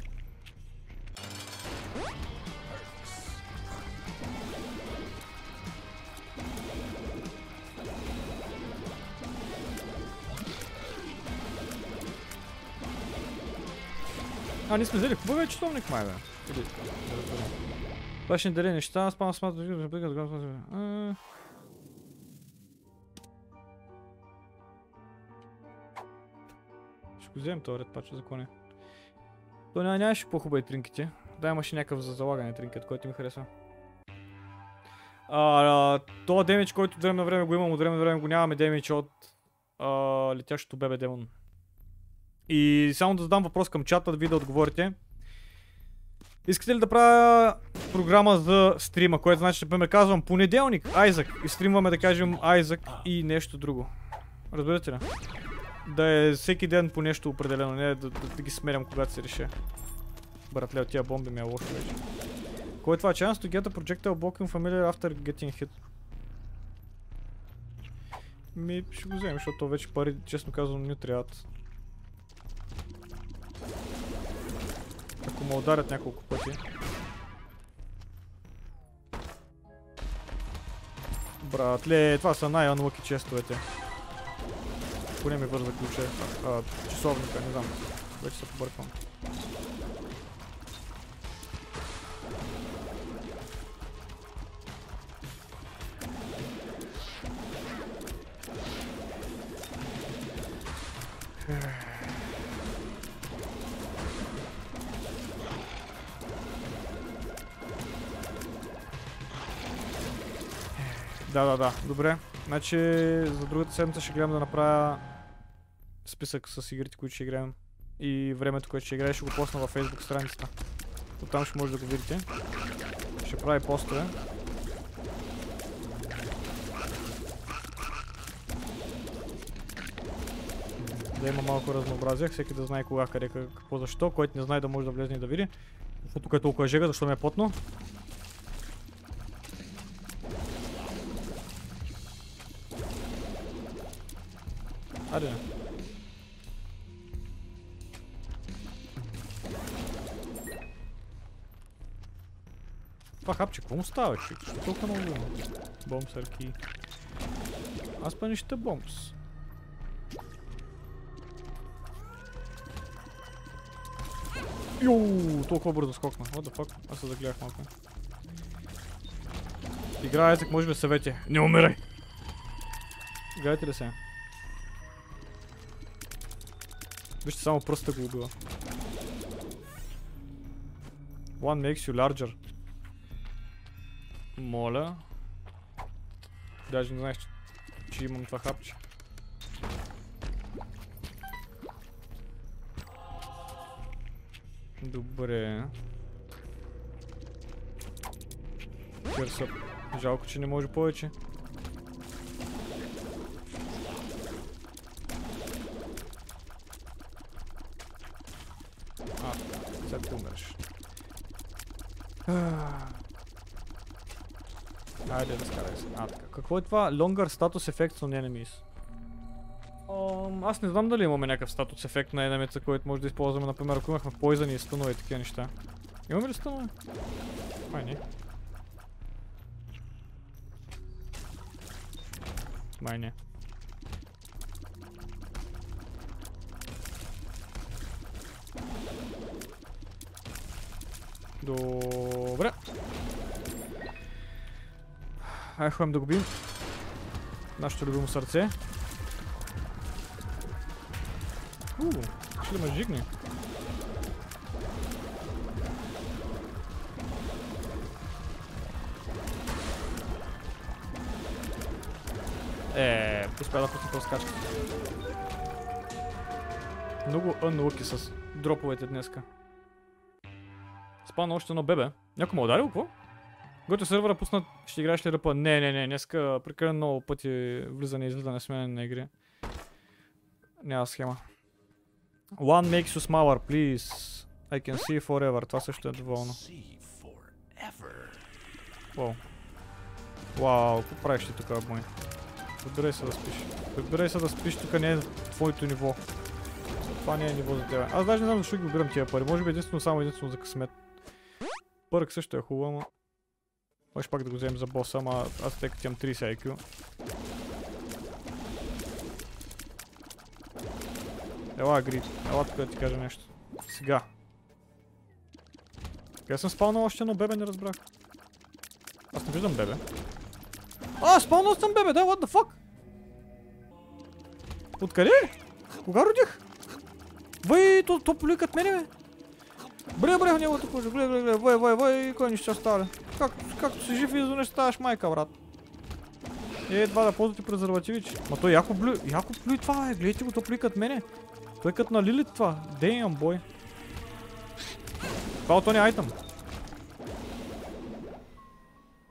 А, ние сме взели хубавия часовник, май бе. Или... Това ще ни даде неща, спам смат, А. Ще го вземем този ред пача за коне. То няма, нямаше по-хубави тринките. Да, имаше някакъв за залагане тринкет, който ми харесва. А, то демидж, който от време на време го имам, от време на време го нямаме демидж от а, летящото бебе демон. И само да задам въпрос към чата, да ви да отговорите. Искате ли да правя програма за стрима, което значи, например, казвам понеделник, Айзак, и стримваме да кажем Айзак и нещо друго. Разбирате ли? Да е всеки ден по нещо определено, не да, да, да ги сменям когато се реша. Братле, от тия бомби ми е лошо вече. Кой е това? Chance to get a projectile blocking familiar after getting hit. Ми, ще го вземем, защото вече пари, честно казвам, не трябват. Ако ме ударят няколко пъти. Братле, това са най-unlucky честовете. Поне ми върза ключе. А, часовника, не знам. Вече се побърквам. Да, да, да. Добре. Значи за другата седмица ще гледам да направя списък с игрите, които ще играем. И времето, което ще играе, ще го посна във Facebook страницата. Оттам ще може да го видите. Ще прави постове. Да има малко разнообразие, всеки да знае кога, къде, какво, защо. Който не знае да може да влезе и да види. Тук е толкова жега, защо ми е потно. Аре. Това хапче, му става? Що толкова много има? Бомбс, арки. Аз па неща бомбс. Йоу, толкова бързо скокна. What the fuck? Аз се загледах малко. Играе Айзек, може би съвети. Не умирай! Играете ли се? Вижте, само пръста го убива. One makes you larger. Моля. Даже не знаеш, че, че имам това хапче. Добре. Кърсъп. Жалко, че не може повече. А, сега ти умреш. Айде да скарай се. А, така. Какво е това? Longer status effects on enemies. Um, аз не знам дали имаме някакъв статус ефект на енемица, който може да използваме, например, ако имахме поизани и стънове и такива неща. Имаме ли стънове? Май не. Май не. Добре. Ай, ходим да го. Нашето любимо сърце. Уу, ще ли ме жигне? Е, успя да пусне по скачка. Много unlucky с дроповете днеска. Спана още едно бебе. Някой ме ударил, какво? Който сервера пуснат, ще играеш ли ръпа? Не, не, не, днеска прекалено много пъти влизане и излизане смене на игри. Няма схема. One makes you smaller, please. I can see forever. Това също е доволно. Вау. Вау, какво правиш ти тук, мой? Подбирай се да спиш. Подбирай се да спиш, тук не е твоето ниво. Това не е ниво за тебе. Аз даже не знам защо ги убирам тия пари. Може би единствено само единствено за късмет. Пърк също е хубаво, ама... Може пак да го вземем за боса, ама аз тъй като имам 30 IQ. Ела, Грид. Ела тук да ти кажа нещо. Сега. Къде съм спалнал още едно бебе, не разбрах. Аз не виждам бебе. А, спалнал съм бебе, да, what the fuck? Откъде? Кога родих? Вай, то, то поликат мене, бе. Бре, бре, неговата кожа, гледай, гледай, гледай, вай, вай, вай, кой нищо става, Как, както си жив и изведнъж майка, брат. Е, едва да ползвате презервативи, че... Ма той яко блю, яко плюй това, е, гледайте го, то плюй като мене. Той е като на Лилит това. Damn, бой. Това от тония айтъм.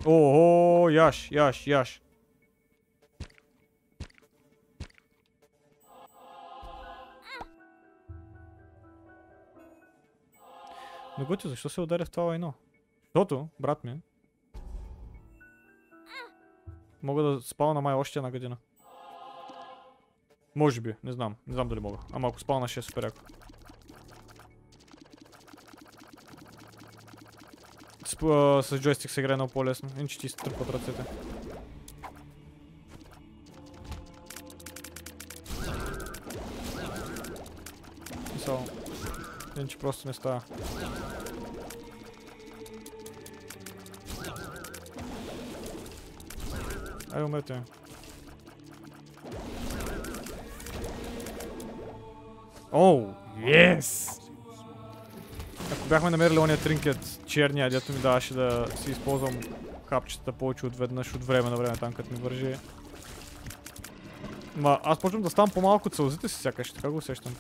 О, яш, яш, яш. Но готи, защо се ударя в това лайно? Защото, брат ми, мога да спална май още една година. Може би, не знам. Не знам дали мога. Ама ако спална ще е супер яко. С, а, с джойстик се играе много по-лесно. Иначе ти стръпват ръцете. Мисъл. Иначе просто не става. Ай, умрете. Оу, ес! Ако бяхме намерили ония тринкет, черния, дето ми даваше да си използвам хапчета повече от веднъж от време на време там, като ми вържи. Ма, аз почвам да ставам по-малко от сълзите си сякаш, така го усещам.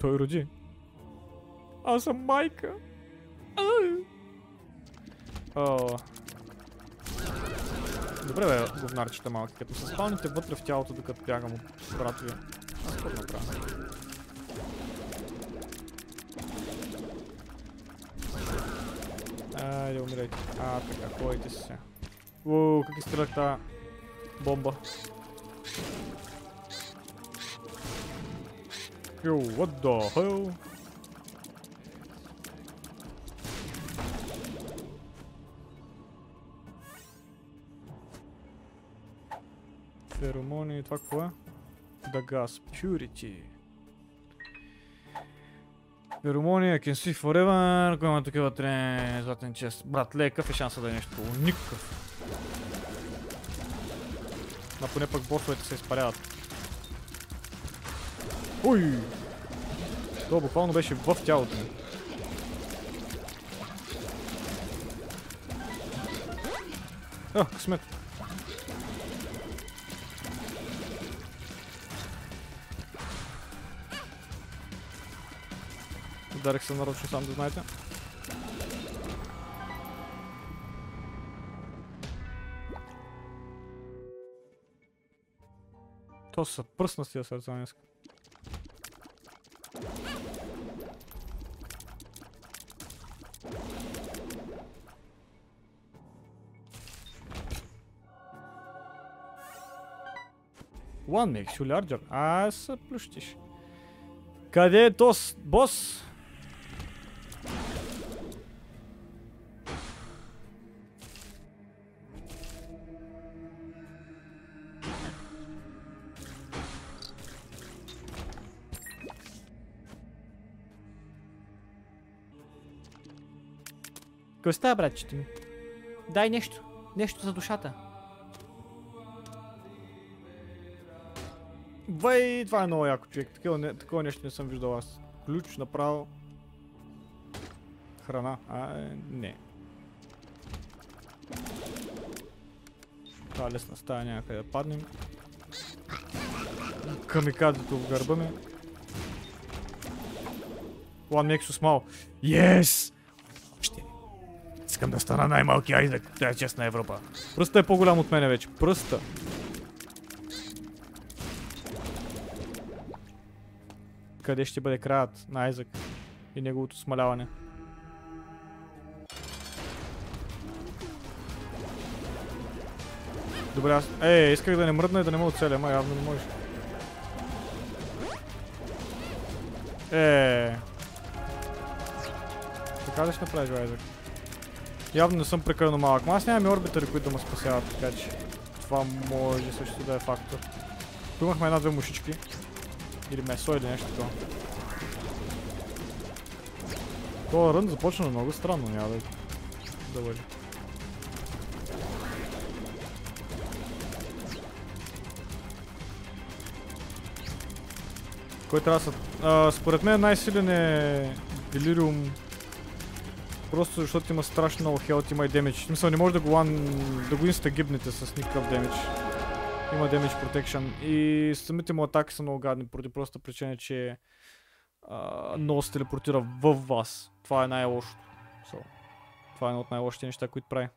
Той роди. Аз съм майка. О. Добре бе, говнарчета малки, като се спалните вътре в тялото, докато бягам от брат ви. Аз какво направя? Айде, умирайте. А, така, ходите сега. Ууу, как изстрелях тази бомба. Yo, what the hell? Феромони, това какво е? The Gas Purity. Феромони, I can see forever. Ако има такива трен, златен чест. Брат, ле, какъв е шанса да е нещо? Никакъв. На поне пък босовете се изпаряват. Ой! То буквално беше в тялото ми. А, късмет. Ударих се нарочно сам да знаете. То са пръсна с тия сърца днес. One makes you larger. А, се плющиш. Къде е тос, бос? Кой става, братчето ми? Дай нещо. Нещо за душата. Вай, това е много яко човек. Такова, не, такова нещо не съм виждал аз. Ключ направо. Храна. А, не. Това лесна стая някъде да паднем. Камикадзето в гърба ми. One makes you. Yes! Искам да стана най-малки Айзек. Тя е честна Европа. Пръста е по-голям от мене вече. Пръста. къде ще бъде краят на Айзък и неговото смаляване. Добре, аз... Е, исках да не мръдна и да не ме оцеля, ама явно не можеш. Е. Така ли ще направиш, Айзък? Явно не съм прекалено малък. Ма аз нямам и орбитъри, които да ме спасяват, така че това може също да е фактор. Тук имахме една-две мушички. Или месо или нещо такова. Това рън започна много странно, няма да, да бъде. Кой трябва да са... Според мен най-силен е Делириум. Просто защото има страшно много хелт, има и демидж. Смисъл не може да го, лан... да го инста гибнете с никакъв демидж. Има damage protection. И самите му атаки са много гадни, поради простата причина, че а, много се телепортира в вас. Това е най-лошото. So, това е едно от най-лошите неща, които прави.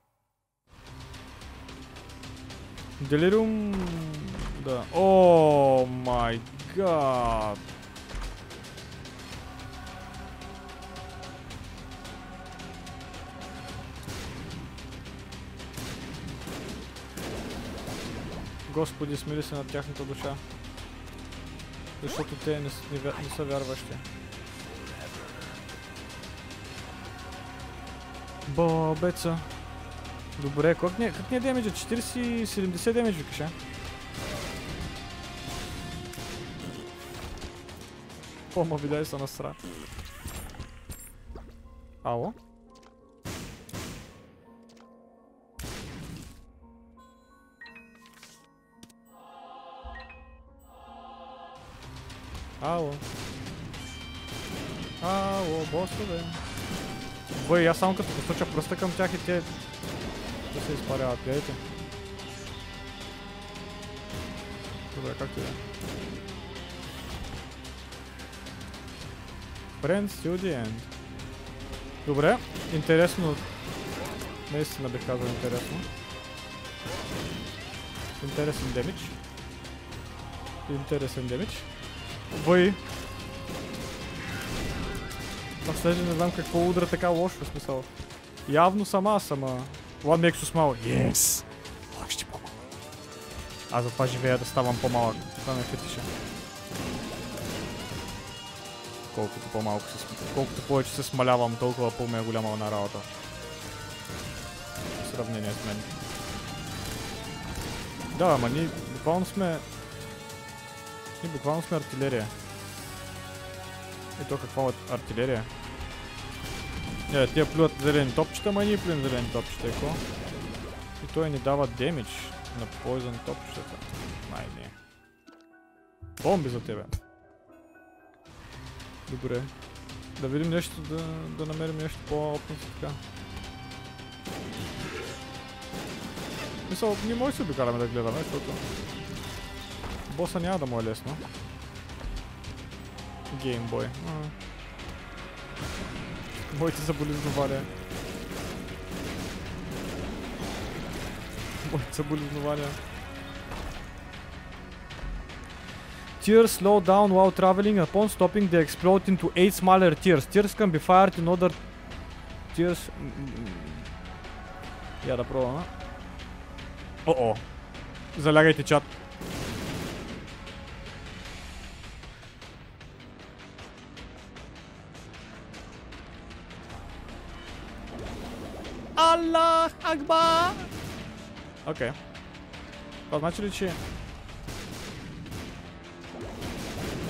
Делириум... Да. О, май гад. Господи, смили се над тяхната душа. Защото те не, не, не са вярващи. Бобеца. Добре, как ни, е- как ни е демиджа? 40 70 демидж викаш, а? Пома видай се насра. Ало? Ало. Ало, босове. Бой, аз само като посоча пръста към тях и те да се изпаряват, гледайте. Добре, както и да the end. Добре, интересно. Наистина бих казал интересно. Интересен демидж. Интересен демидж. Въй. Аз даже не знам какво удра така лошо, в смисъл. Явно сама съм, а... One makes you smile. Yes! Пак ще помогна. Аз затова живея да ставам по-малък. Това ме е фетиша. Колкото по-малко се. Колкото повече се смалявам, толкова по-ми е голяма на работа. В сравнение с мен. Да, ама ние буквално сме... Ние буквално сме артилерия. И то каква е артилерия? Не, тия плюват зелени топчета, ама и ние плюем зелени топчета, и какво? И той ни дава демидж на poison топчетата. Май не. Бомби за тебе. Добре. Да видим нещо, да, да намерим нещо по-опно така. Мисъл, ние може да се докараме да гледаме, защото боса няма да му е лесно. Геймбой. Ага. Моите съболезнования. Моите съболезнования. Tears slow down while traveling. Upon stopping, they explode into 8 smaller tears. Tears can be fired in other tears. м, м, м. Я да пробваме. О-о. Аллах Акбар! Окей. Това значи ли, че...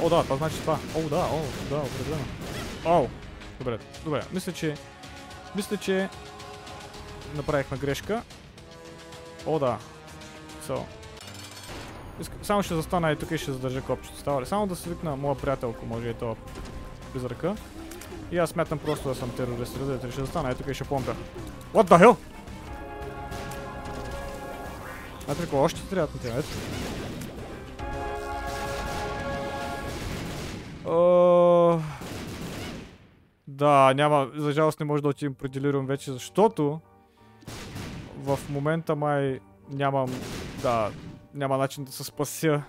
О, да, това значи това. О, да, о, да, определено. О, добре, добре. Мисля, че... Мисля, че... Направихме грешка. О, да. So. Само ще застана и тук и ще задържа копчето. Става ли? Само да свикна моя приятел, ако може и то призрака. И аз смятам просто да съм терорист. Ли? Ще застана и тук и ще помпя. What the hell? Ето какво, още трябва да ето. О, Да, няма, за жалост не може да отидем при вече, защото в момента май нямам, да, няма начин да се спася.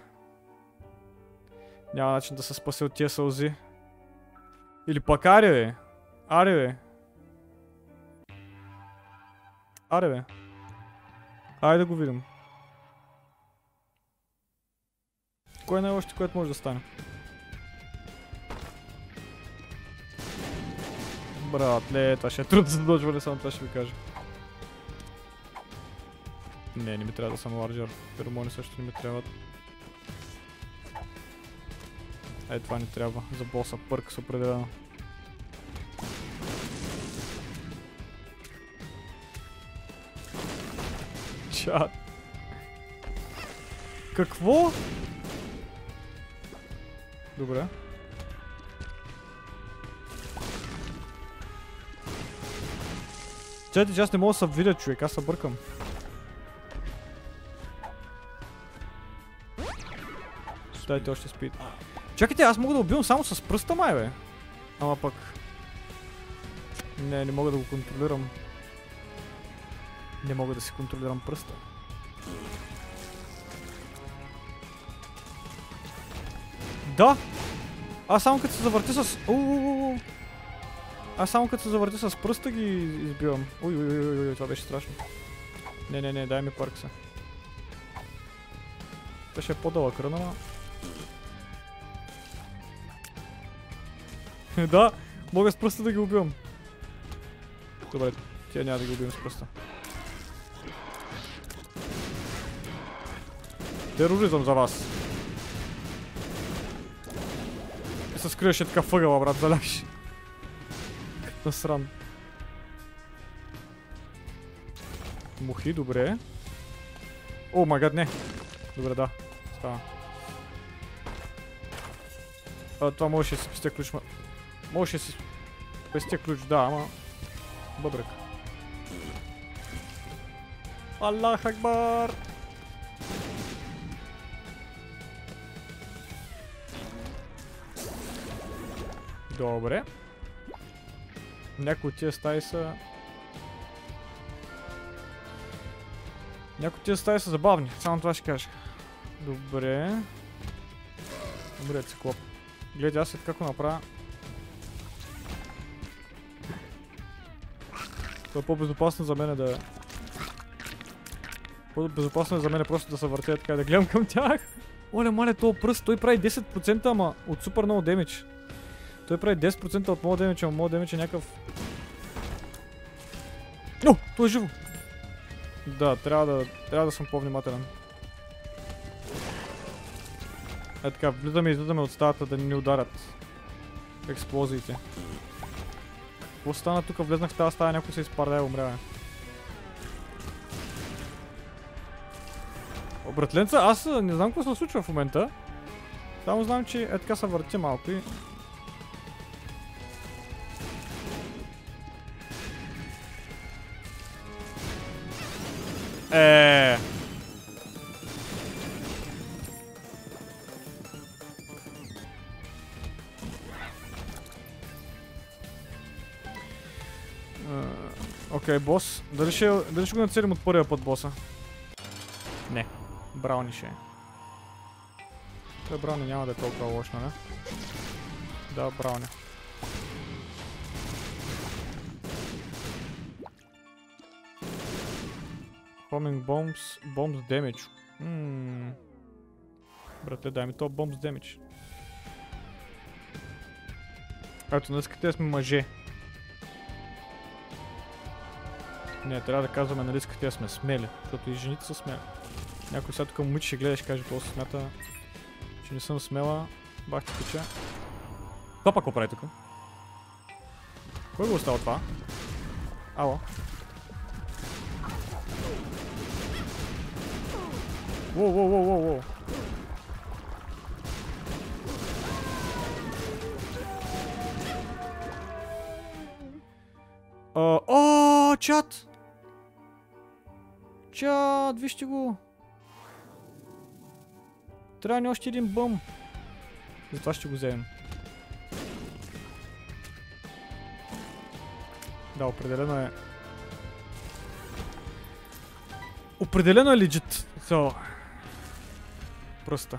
Няма начин да се спася от тия сълзи. Или пък аре бе. Аре бе. Аре бе. Айде да го видим. Кое е най-лошото, което може да стане? Брат, не, това ще е трудно за доджване, само това ще ви кажа. Не, не ми трябва да съм ларджер. Феромони също не ми трябват. Ай това не трябва. За боса пърк с определено. Чат. Какво? Добре. Чайте, че аз не мога да се видя, човек, аз се бъркам. Дайте още спид. Чакайте, аз мога да убивам само с пръста, май, бе. Ама пък... Не, не мога да го контролирам. Не мога да си контролирам пръста. Да! Аз само като се завърти с... Уу! Аз само като се завърти с пръста ги избивам. Ой, ой, ой, ой, ой, това беше страшно. Не, не, не, дай ми паркса. Ще е по-дълъг рън, ама... да, мога с пръста да ги убивам. Добре, тя няма да ги убивам с пръста. Тероризъм за вас. Скриеше така въгъла, брат, залягаш. Насран. Мухи, добре. О, магад, не. Добре, да. Става. А, това можеше да си спестя ключ, ма... Можеше да си спестя ключ, да, ама... Бъбрек. Аллах Акбар! Добре. Някои от тия стаи са... Някои от тия стаи са забавни, само това ще кажа. Добре. Добре, циклоп. Гледай, аз след какво направя. Това е по-безопасно за мен да... По-безопасно е за мен просто да се въртя така и да гледам към тях. Оле, мале, този пръст, той прави 10% ама от супер много демидж. Той прави 10% от моят демидж, ама моят демидж е някакъв... О, той е живо! Да, трябва да, трябва да съм по-внимателен. Е така, влизаме и излизаме от стаята да ни ударят експлозиите. Какво стана тук? Влезнах в тази стая, някой се изпарда и умря, бе. О, братленца, аз не знам какво се случва в момента. Само знам, че е така се върти малко и... Е. Окей, бос. Дали ще, дали ще го нацелим от първия път боса? Не. Брауни ще е. Той Брауни няма да е толкова лош, нали? Да, Брауни. Homing bombs, bombs damage. Ммм. Братле, дай ми то bombs damage. Ето, днес те сме мъже. Не, трябва да казваме, нали искате сме смели, защото и жените са смели. Някой сега тук момиче ще гледаш каже, какво се смята, че не съм смела. Бах ти печа. Това пак го прави тук? Кой го остава това? Ало. Воу, воу, воу, воу. А, О, чат! Чат, вижте го! Трябва ни още един бъм. Затова ще го вземем. Да, определено е. Определено е legit. So. Просто.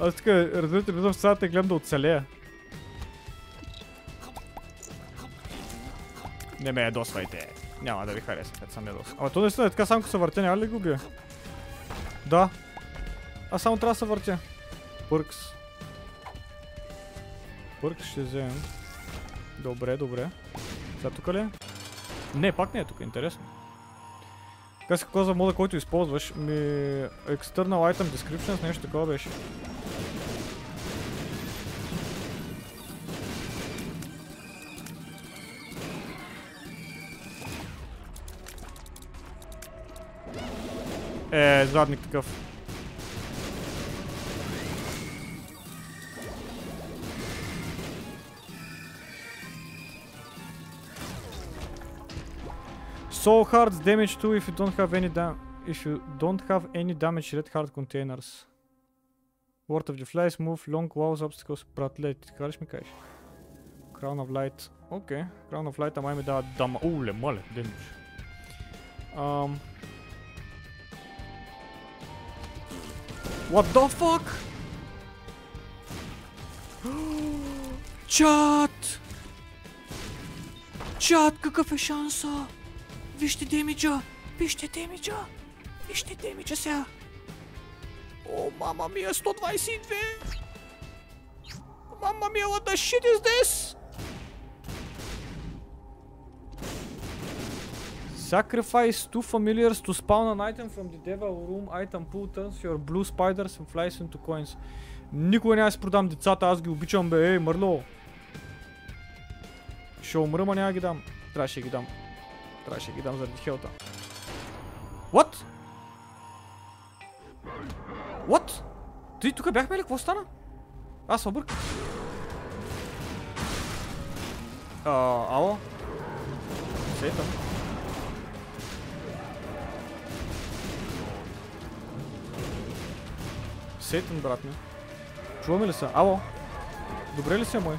Аз така, разбирате, влизам в стаята и гледам да оцелея. Не ме ядосвайте. Няма да ви хареса, като съм ядос. Ама то наистина е така само като се въртя, няма ли го убия? Да. Аз само трябва да се въртя. Пъркс. Пъркс ще вземем. Добре, добре. Сега тук ли е? Не, пак не е тук, интересно. Така се казва мода, който използваш. Ми... External Item Description, нещо такова беше. Е, задник такъв. So hard damage too if you don't have any dam if you don't have any damage red hard containers. Word of the Flies, move, long walls, obstacles, братле, ти така ли ще ми кажеш? Crown of Light, окей, okay. Crown of Light, ама ми дава дама, уле, мале, демидж. Um, What the fuck? Чат! Чат, какъв е шанса? Вижте демиджа! Вижте демиджа! Вижте демиджа сега! О, мама мия, 122! Мама мия, what the shit is this? Sacrifice two familiars to spawn an item from the devil room. Item pool turns your blue spiders and flies into coins. Никога няма си продам децата, аз ги обичам бе, ей, мърло. Ще умра, ма няма ги дам. Трябваше ги дам. Трябваше да ги дам заради хелта. What? What? Ти тук бяхме ли? Какво стана? Аз се обърках. Ало? Сетам. Сетен, брат ми. Чуваме ли се? Ало? Добре ли се, мой?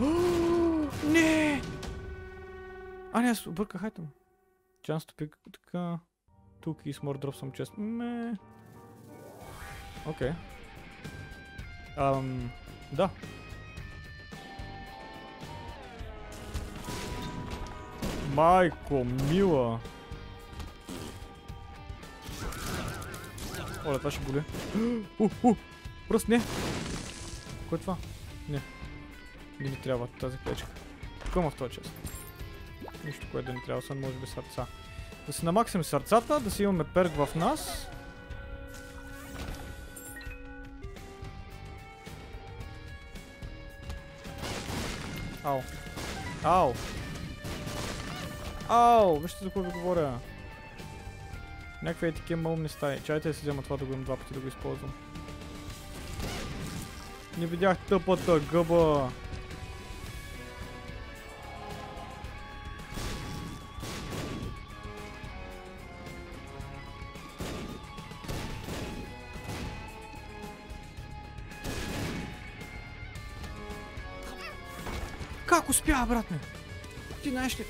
Не! А, не, аз обърках айтем. Chance to така... Two keys more drop some chest. Ме... Окей. Ам... Да. Майко, мила. Оле, това ще боли. Пръст, не. Кой е това? Не. Не ни трябва тази клечка. Какво има в този част? Нищо, което да ни трябва, освен може би сърца. Да си намаксим сърцата, да си имаме перк в нас. Ау. Ау. Ау, вижте за какво ви говоря. Някакви е такива малумни стаи. Чайте да си взема това да го имам два пъти да го използвам. Не видях тъпата гъба. Брат ми? Ти знаеш ли?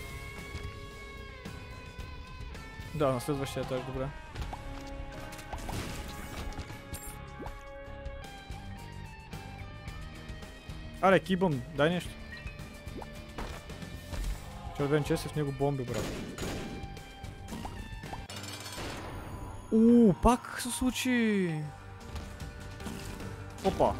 Да, на следващия етаж, добре. Аре, кибъм, дай нещо. Червен чест е в него бомби, брат. Уу, пак се случи. Опа.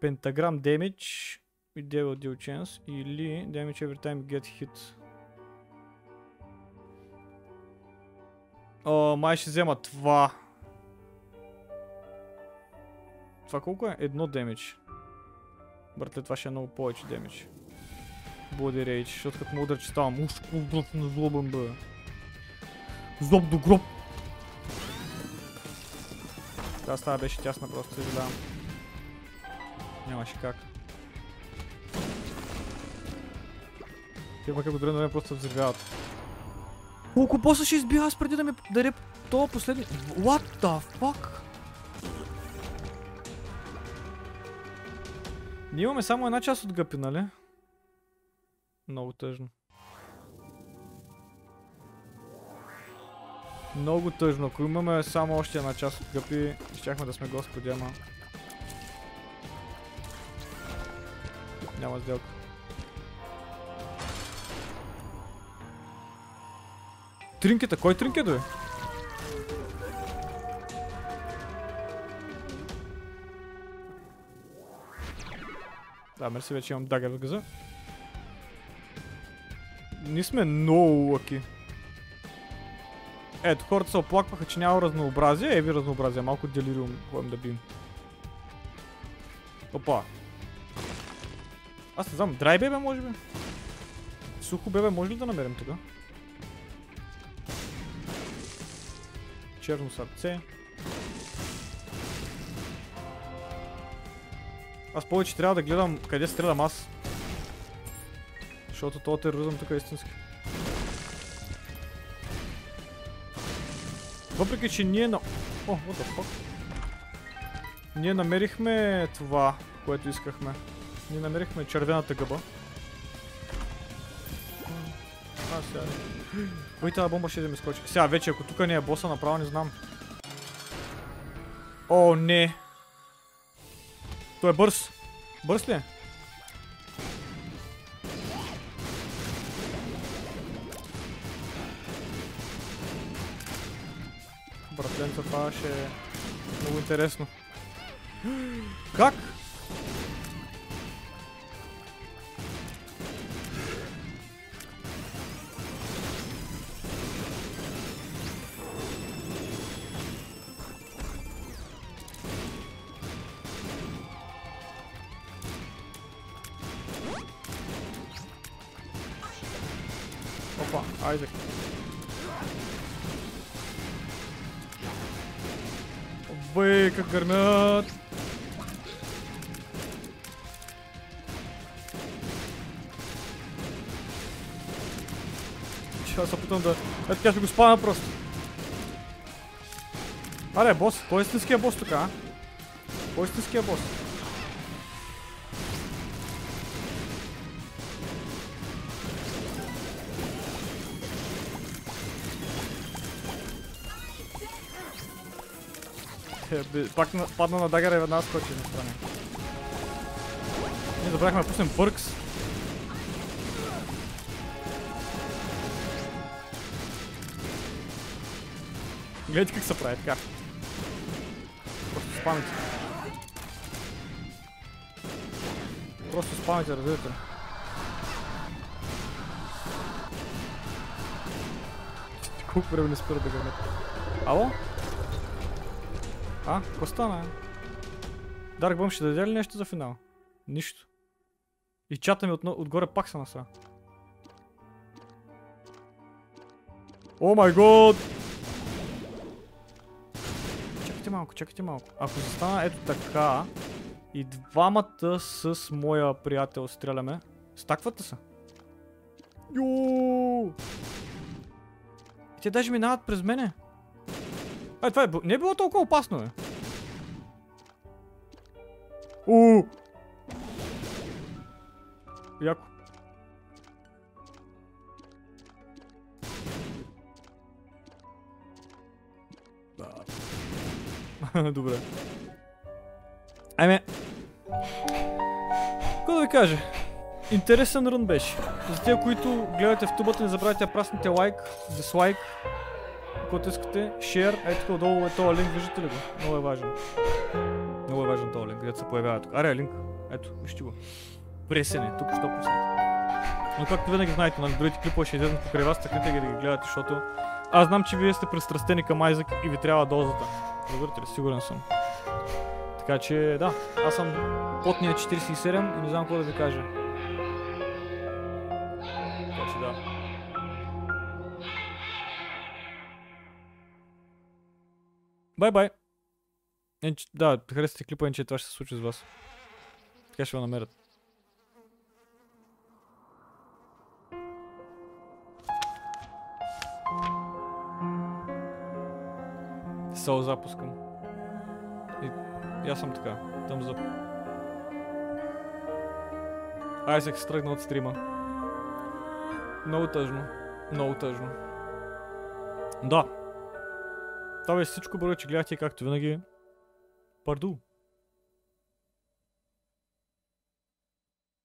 Pentagram damage with devil deal chance или damage every time get hit. О, май ще взема това. Това колко е? Едно демидж. Братле, това ще е много повече демидж. Body Rage, защото като му удар, че ставам на злобен бе. Злоб до гроб. Тази става беше тясна, просто съжалявам. Нямаше как. Те пък е добре, но просто взривяват. Колко боса ще избия аз преди да ми даде това последни... What the fuck? Ние имаме само една част от гъпи, нали? Много тъжно. Много тъжно. Ако имаме само още една част от гъпи, щяхме да сме господи, ама... Няма сделка. Тринкета, кой тринкет бе? Да, мерси, вече имам дагер в газа. Ние сме много лъки. Ето, хората се оплакваха, че няма разнообразие. Еви разнообразие, малко делириум ходим да бим. Опа. Аз не знам, драй бебе може би? Сухо бебе може ли да намерим тук? Черно сърце. Аз повече трябва да гледам къде стрелям аз. Защото този тероризъм тук е истински. Въпреки, че ние на... О, what the fuck? Ние намерихме това, което искахме. Ние намерихме червената гъба. А, сега... Ой, тази бомба ще да ми скочи. Сега вече, ако тук не е боса, направо не знам. О, не. Той е бърз. Бърз ли е? Братленца, това ще е много интересно. Как? Ще го спавя просто. Аре, бос, кой е истинския бос тук, а? Кой е истинския бос? Е, Пак на, падна на дагера и веднага скочи на страна. Ние забрахме да пуснем пъркс. Гледайте как се прави така. Просто спамите. Просто спамите, разбирате ли. Колко време не спира да гърнат. Ало? А, какво стана? Dark Bomb ще даде ли нещо за финал? Нищо. И чата ми отно, отгоре пак се наса. О май год! Чакайте малко, чакайте малко. Ако застана ето така и двамата с моя приятел стреляме, стакват ли? Йооо! И те даже минават през мене. Е, това е, не е било толкова опасно, бе. Яко. Добре. Айме. Какво да ви кажа? Интересен рън беше. За тия, които гледате в тубата, не забравяйте да прасните лайк, дизлайк, каквото искате, share, ето тук отдолу е този линк, виждате ли го? Много е важен. Много е важен този линк, където се появява тук. Аре, линк. Ето, вижте го. Пресен е, тук що пуснете. Но както винаги знаете, нали, другите клипове ще излезнат покрай вас, така ги да ги гледате, защото аз знам, че вие сте пристрастени към Айзък и ви трябва дозата. Разбирате ли, сигурен съм. Така че, да, аз съм потния 47 и не знам какво да ви кажа. Така че, да. Бай бай. Енче, да, харесате клипа, енче това ще се случи с вас. Така ще го намерят. Сол запускам. И, и аз съм така. Там за. Айзек се тръгна от стрима. Много тъжно. Много тъжно. Да. Това беше всичко, благодаря, че гледахте, както винаги. Парду!